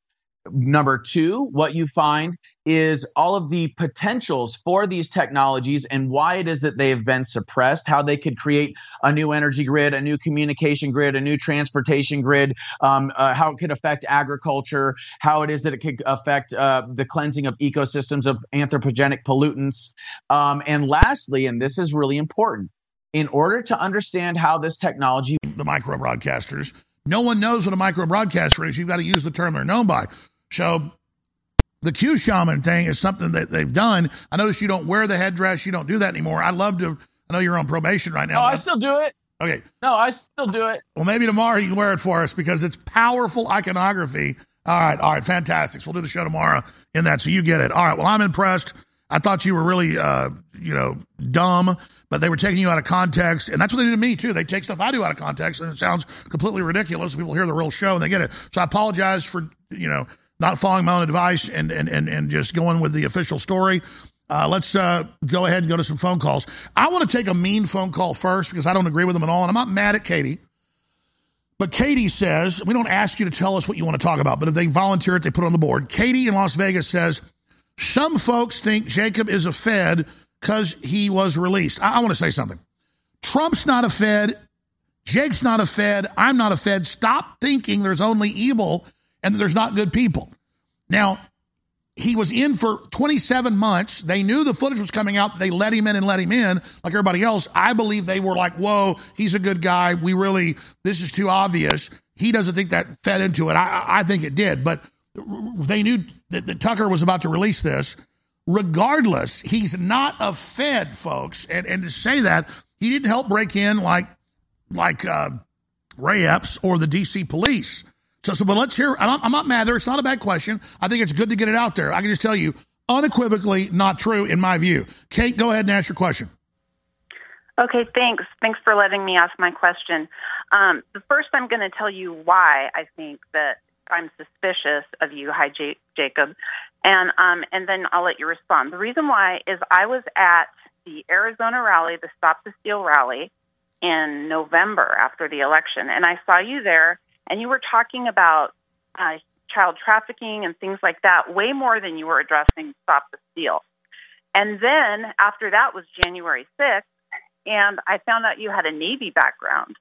Number two, what you find is all of the potentials for these technologies and why it is that they have been suppressed, how they could create a new energy grid, a new communication grid, a new transportation grid, um, uh, how it could affect agriculture, how it is that it could affect uh, the cleansing of ecosystems of anthropogenic pollutants. Um, and lastly, and this is really important, in order to understand how this technology. The micro broadcasters. No one knows what a micro broadcaster is. You've got to use the term they're known by. So the Q shaman thing is something that they've done. I notice you don't wear the headdress. You don't do that anymore. I'd love to. I know you're on probation right now. Oh, I still do it. Okay. No, I still do it. Well, maybe tomorrow you can wear it for us because it's powerful iconography. All right. All right. Fantastic. So we'll do the show tomorrow in that. So you get it. All right. Well, I'm impressed. I thought you were really, uh, you know, dumb, but they were taking you out of context. And that's what they do to me, too. They take stuff I do out of context and it sounds completely ridiculous. People hear the real show and they get it. So I apologize for, you know, not following my own advice and, and, and, and just going with the official story. Uh, let's uh, go ahead and go to some phone calls. I want to take a mean phone call first because I don't agree with them at all. And I'm not mad at Katie. But Katie says, we don't ask you to tell us what you want to talk about, but if they volunteer it, they put it on the board. Katie in Las Vegas says, some folks think Jacob is a Fed because he was released. I, I want to say something. Trump's not a Fed. Jake's not a Fed. I'm not a Fed. Stop thinking there's only evil and there's not good people. Now, he was in for 27 months. They knew the footage was coming out. They let him in and let him in like everybody else. I believe they were like, whoa, he's a good guy. We really, this is too obvious. He doesn't think that fed into it. I, I think it did. But they knew that, that Tucker was about to release this. Regardless, he's not a Fed, folks. And, and to say that, he didn't help break in like, like uh, Ray Epps or the DC police. So, so, but let's hear. I'm I'm not mad there. It's not a bad question. I think it's good to get it out there. I can just tell you, unequivocally, not true in my view. Kate, go ahead and ask your question. Okay, thanks. Thanks for letting me ask my question. Um, the first, I'm going to tell you why I think that I'm suspicious of you. Hi, J- Jacob, and um, and then I'll let you respond. The reason why is I was at the Arizona rally, the Stop the Steal rally, in November after the election, and I saw you there and you were talking about uh, child trafficking and things like that way more than you were addressing Stop the Steal. And then after that was January 6th, and I found out you had a Navy background.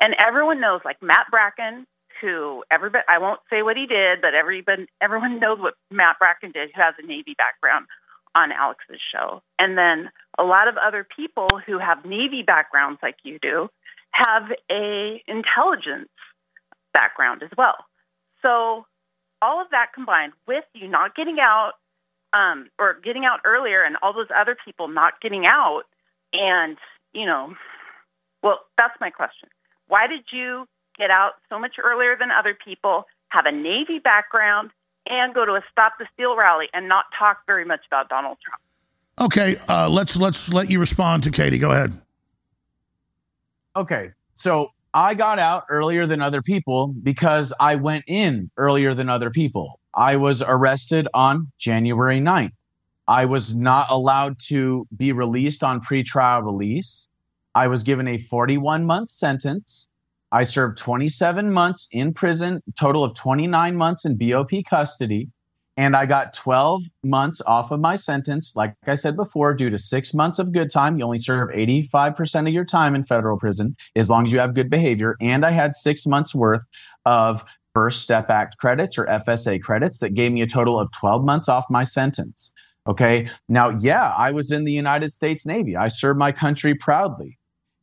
And everyone knows, like Matt Bracken, who everybody, I won't say what he did, but everybody, everyone knows what Matt Bracken did, who has a Navy background on Alex's show. And then a lot of other people who have Navy backgrounds like you do have a intelligence background as well. So all of that combined with you not getting out um, or getting out earlier and all those other people not getting out and you know well that's my question. Why did you get out so much earlier than other people have a navy background and go to a stop the steal rally and not talk very much about donald trump? Okay uh, let's let's let you respond to katie. Go ahead. Okay so I got out earlier than other people because I went in earlier than other people. I was arrested on January 9th. I was not allowed to be released on pretrial release. I was given a 41 month sentence. I served 27 months in prison, total of 29 months in BOP custody and I got 12 months off of my sentence. Like I said before, due to six months of good time, you only serve 85% of your time in federal prison as long as you have good behavior. And I had six months worth of First Step Act credits or FSA credits that gave me a total of 12 months off my sentence. Okay. Now, yeah, I was in the United States Navy. I served my country proudly.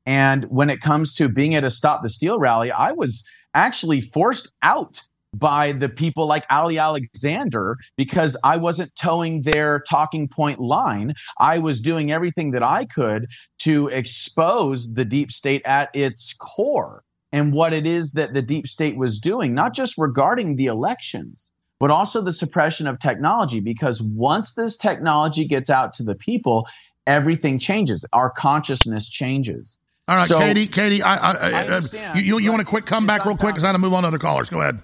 And when it comes to being at a Stop the Steal rally, I was actually forced out by the people like Ali Alexander because I wasn't toeing their talking point line. I was doing everything that I could to expose the deep state at its core and what it is that the deep state was doing, not just regarding the elections, but also the suppression of technology. Because once this technology gets out to the people, everything changes. Our consciousness changes. All right, so, Katie, Katie, I, I, I, you, you, you want a quick comeback real quick because I want to move on to other callers. Go ahead.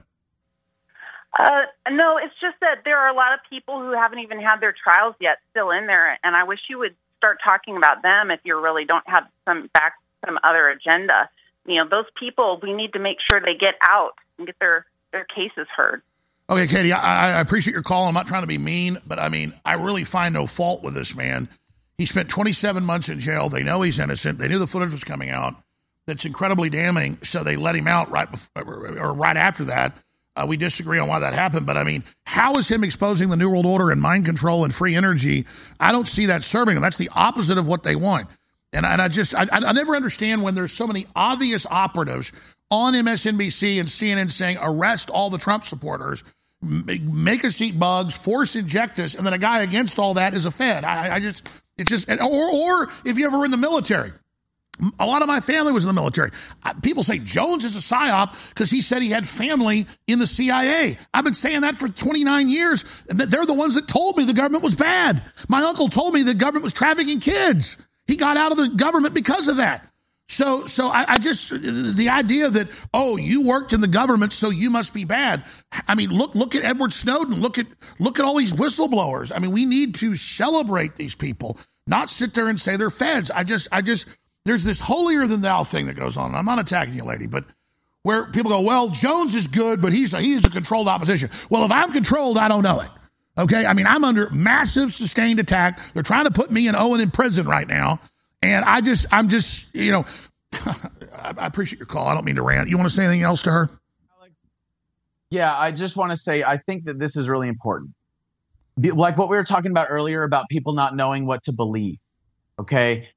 Uh, no, it's just that there are a lot of people who haven't even had their trials yet still in there, and I wish you would start talking about them if you really don't have some back some other agenda. You know, those people we need to make sure they get out and get their their cases heard. Okay, Katie, I, I appreciate your call. I'm not trying to be mean, but I mean, I really find no fault with this man. He spent 27 months in jail. They know he's innocent. They knew the footage was coming out. That's incredibly damning. So they let him out right before, or right after that. Uh, we disagree on why that happened, but I mean, how is him exposing the New World Order and mind control and free energy? I don't see that serving them. That's the opposite of what they want. And, and I just, I, I never understand when there's so many obvious operatives on MSNBC and CNN saying arrest all the Trump supporters, make us eat bugs, force inject us, and then a guy against all that is a Fed. I, I just, it's just, or, or if you ever in the military, a lot of my family was in the military. People say Jones is a psyop because he said he had family in the CIA. I've been saying that for 29 years. They're the ones that told me the government was bad. My uncle told me the government was trafficking kids. He got out of the government because of that. So, so I, I, just the idea that oh, you worked in the government, so you must be bad. I mean, look, look at Edward Snowden. Look at look at all these whistleblowers. I mean, we need to celebrate these people, not sit there and say they're feds. I just, I just there's this holier than thou thing that goes on. I'm not attacking you, lady, but where people go, well, Jones is good, but he's a, he's a controlled opposition. Well, if I'm controlled, I don't know it. Okay, I mean, I'm under massive sustained attack. They're trying to put me and Owen in prison right now, and I just, I'm just, you know, [laughs] I appreciate your call. I don't mean to rant. You want to say anything else to her? Yeah, I just want to say I think that this is really important. Like what we were talking about earlier about people not knowing what to believe. Okay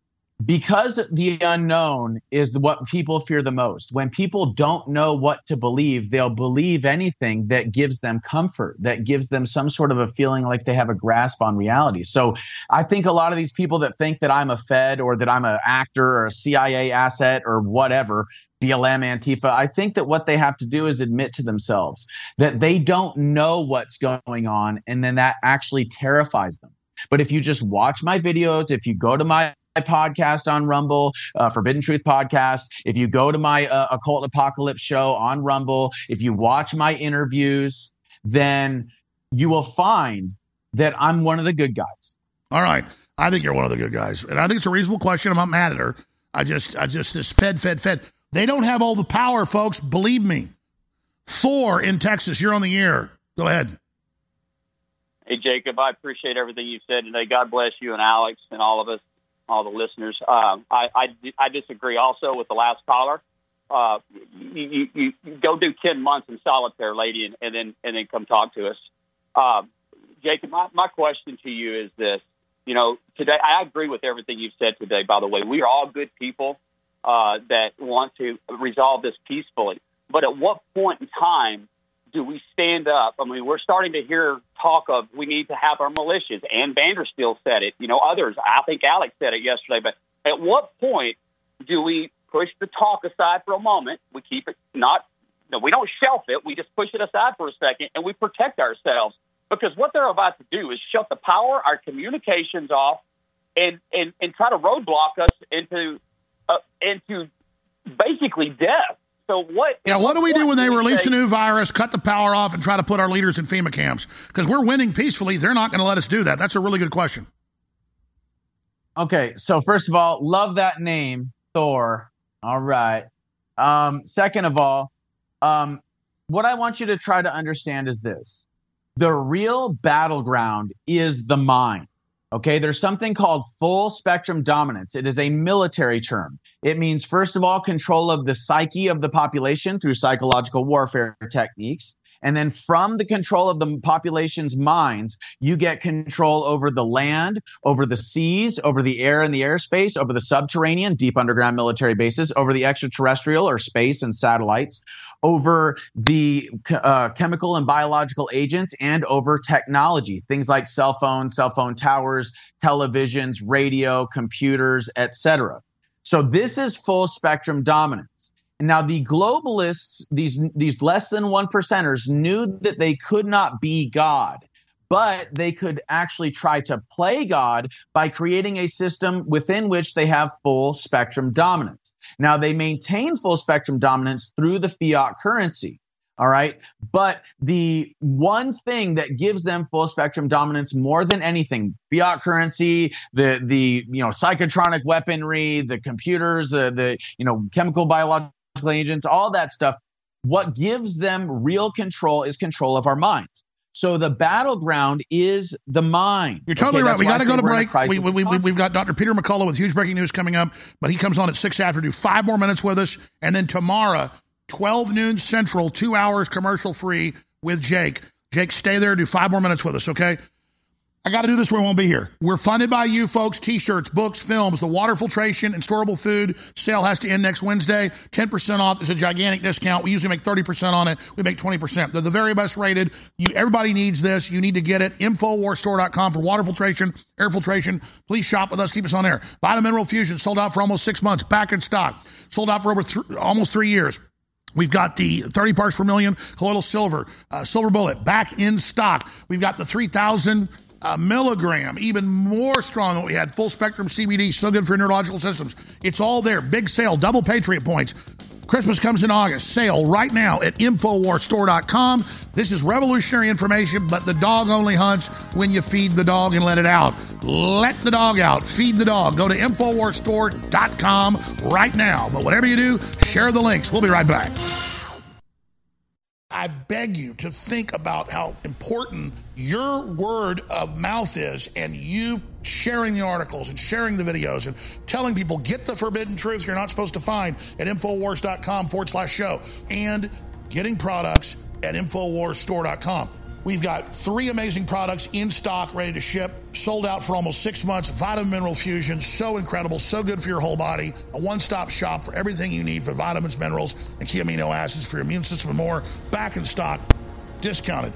because the unknown is what people fear the most. When people don't know what to believe, they'll believe anything that gives them comfort, that gives them some sort of a feeling like they have a grasp on reality. So I think a lot of these people that think that I'm a Fed or that I'm an actor or a CIA asset or whatever, BLM, Antifa, I think that what they have to do is admit to themselves that they don't know what's going on, and then that actually terrifies them. But if you just watch my videos, if you go to my podcast on Rumble, uh, Forbidden Truth podcast. If you go to my uh, Occult Apocalypse show on Rumble, if you watch my interviews, then you will find that I'm one of the good guys. All right. I think you're one of the good guys. And I think it's a reasonable question. I'm not mad at her. I just, I just, this Fed, Fed, Fed. They don't have all the power, folks. Believe me. Thor in Texas, you're on the air. Go ahead. Hey, Jacob, I appreciate everything you said today. God bless you and Alex and all of us all the listeners. Um, I, I, I disagree also with the last caller. Uh, you, you, you go do ten months in solitaire, lady, and, and then and then come talk to us. Um, Jacob, my, my question to you is this: You know, today I agree with everything you've said today. By the way, we are all good people uh, that want to resolve this peacefully. But at what point in time do we stand up? I mean, we're starting to hear talk of we need to have our militias. Ann Vandersteel said it. You know, others. I think Alex said it yesterday. But at what point do we push the talk aside for a moment? We keep it not. No, we don't shelf it. We just push it aside for a second, and we protect ourselves because what they're about to do is shut the power, our communications off, and and and try to roadblock us into uh, into basically death. So what? Yeah, what do we do when they release say, a new virus, cut the power off, and try to put our leaders in FEMA camps? Because we're winning peacefully. They're not going to let us do that. That's a really good question. Okay, so first of all, love that name, Thor. All right. Um, second of all, um, what I want you to try to understand is this: the real battleground is the mind. Okay, there's something called full spectrum dominance. It is a military term. It means, first of all, control of the psyche of the population through psychological warfare techniques. And then from the control of the population's minds, you get control over the land, over the seas, over the air and the airspace, over the subterranean, deep underground military bases, over the extraterrestrial or space and satellites, over the uh, chemical and biological agents and over technology, things like cell phones, cell phone towers, televisions, radio, computers, etc. So this is full spectrum dominance. Now the globalists, these these less than one percenters, knew that they could not be God but they could actually try to play God by creating a system within which they have full spectrum dominance. Now, they maintain full spectrum dominance through the fiat currency. All right. But the one thing that gives them full spectrum dominance more than anything, fiat currency, the, the, you know, psychotronic weaponry, the computers, the, the, you know, chemical biological agents, all that stuff, what gives them real control is control of our minds. So the battleground is the mind. You're totally Okay, right. We got to go to we're in a break. We, we, we, we've got Dr. Peter McCullough with huge breaking news coming up, but he comes on at 6 after. Do five more minutes with us. And then tomorrow, 12 noon Central, two hours commercial free with Jake. Jake, stay there. Do five more minutes with us, okay? I got to do this or we won't be here. We're funded by you folks. T-shirts, books, films, the water filtration and storable food sale has to end next Wednesday. 10% off. It's a gigantic discount. We usually make 30% on it. We make 20%. They're the very best rated. You, everybody needs this. You need to get it. Infowarstore.com for water filtration, air filtration. Please shop with us. Keep us on air. Vitamin Mineral Fusion sold out for almost six months. Back in stock. Sold out for over th- almost three years. We've got the 30 parts per million colloidal silver, uh, silver bullet back in stock. We've got the 3,000 uh, milligram, even more strong than we had. Full spectrum CBD, so good for neurological systems. It's all there. Big sale, double Patriot points. Christmas comes in August. Sale right now at InfoWarsStore.com. This is revolutionary information, but the dog only hunts when you feed the dog and let it out. Let the dog out. Feed the dog. Go to InfoWarsStore.com right now. But whatever you do, share the links. We'll be right back. I beg you to think about how important your word of mouth is and you sharing the articles and sharing the videos and telling people get the forbidden truth you're not supposed to find at Infowars.com forward slash show and getting products at InfoWarsStore.com. We've got three amazing products in stock, ready to ship, sold out for almost six months. Vitamin Mineral Fusion, so incredible, so good for your whole body. A one stop shop for everything you need for vitamins, minerals, and key amino acids for your immune system and more. Back in stock, discounted.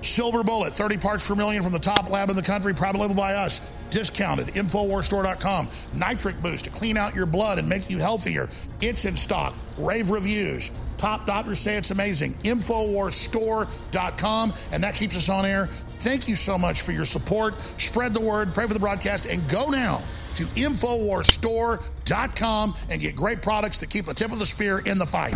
Silver Bullet, 30 parts per million from the top lab in the country, private label by us. Discounted. Infowarstore.com. Nitric Boost to clean out your blood and make you healthier. It's in stock. Rave reviews. Top doctors say it's amazing. Infowarstore.com. And that keeps us on air. Thank you so much for your support. Spread the word, pray for the broadcast, and go now to Infowarstore.com and get great products to keep the tip of the spear in the fight.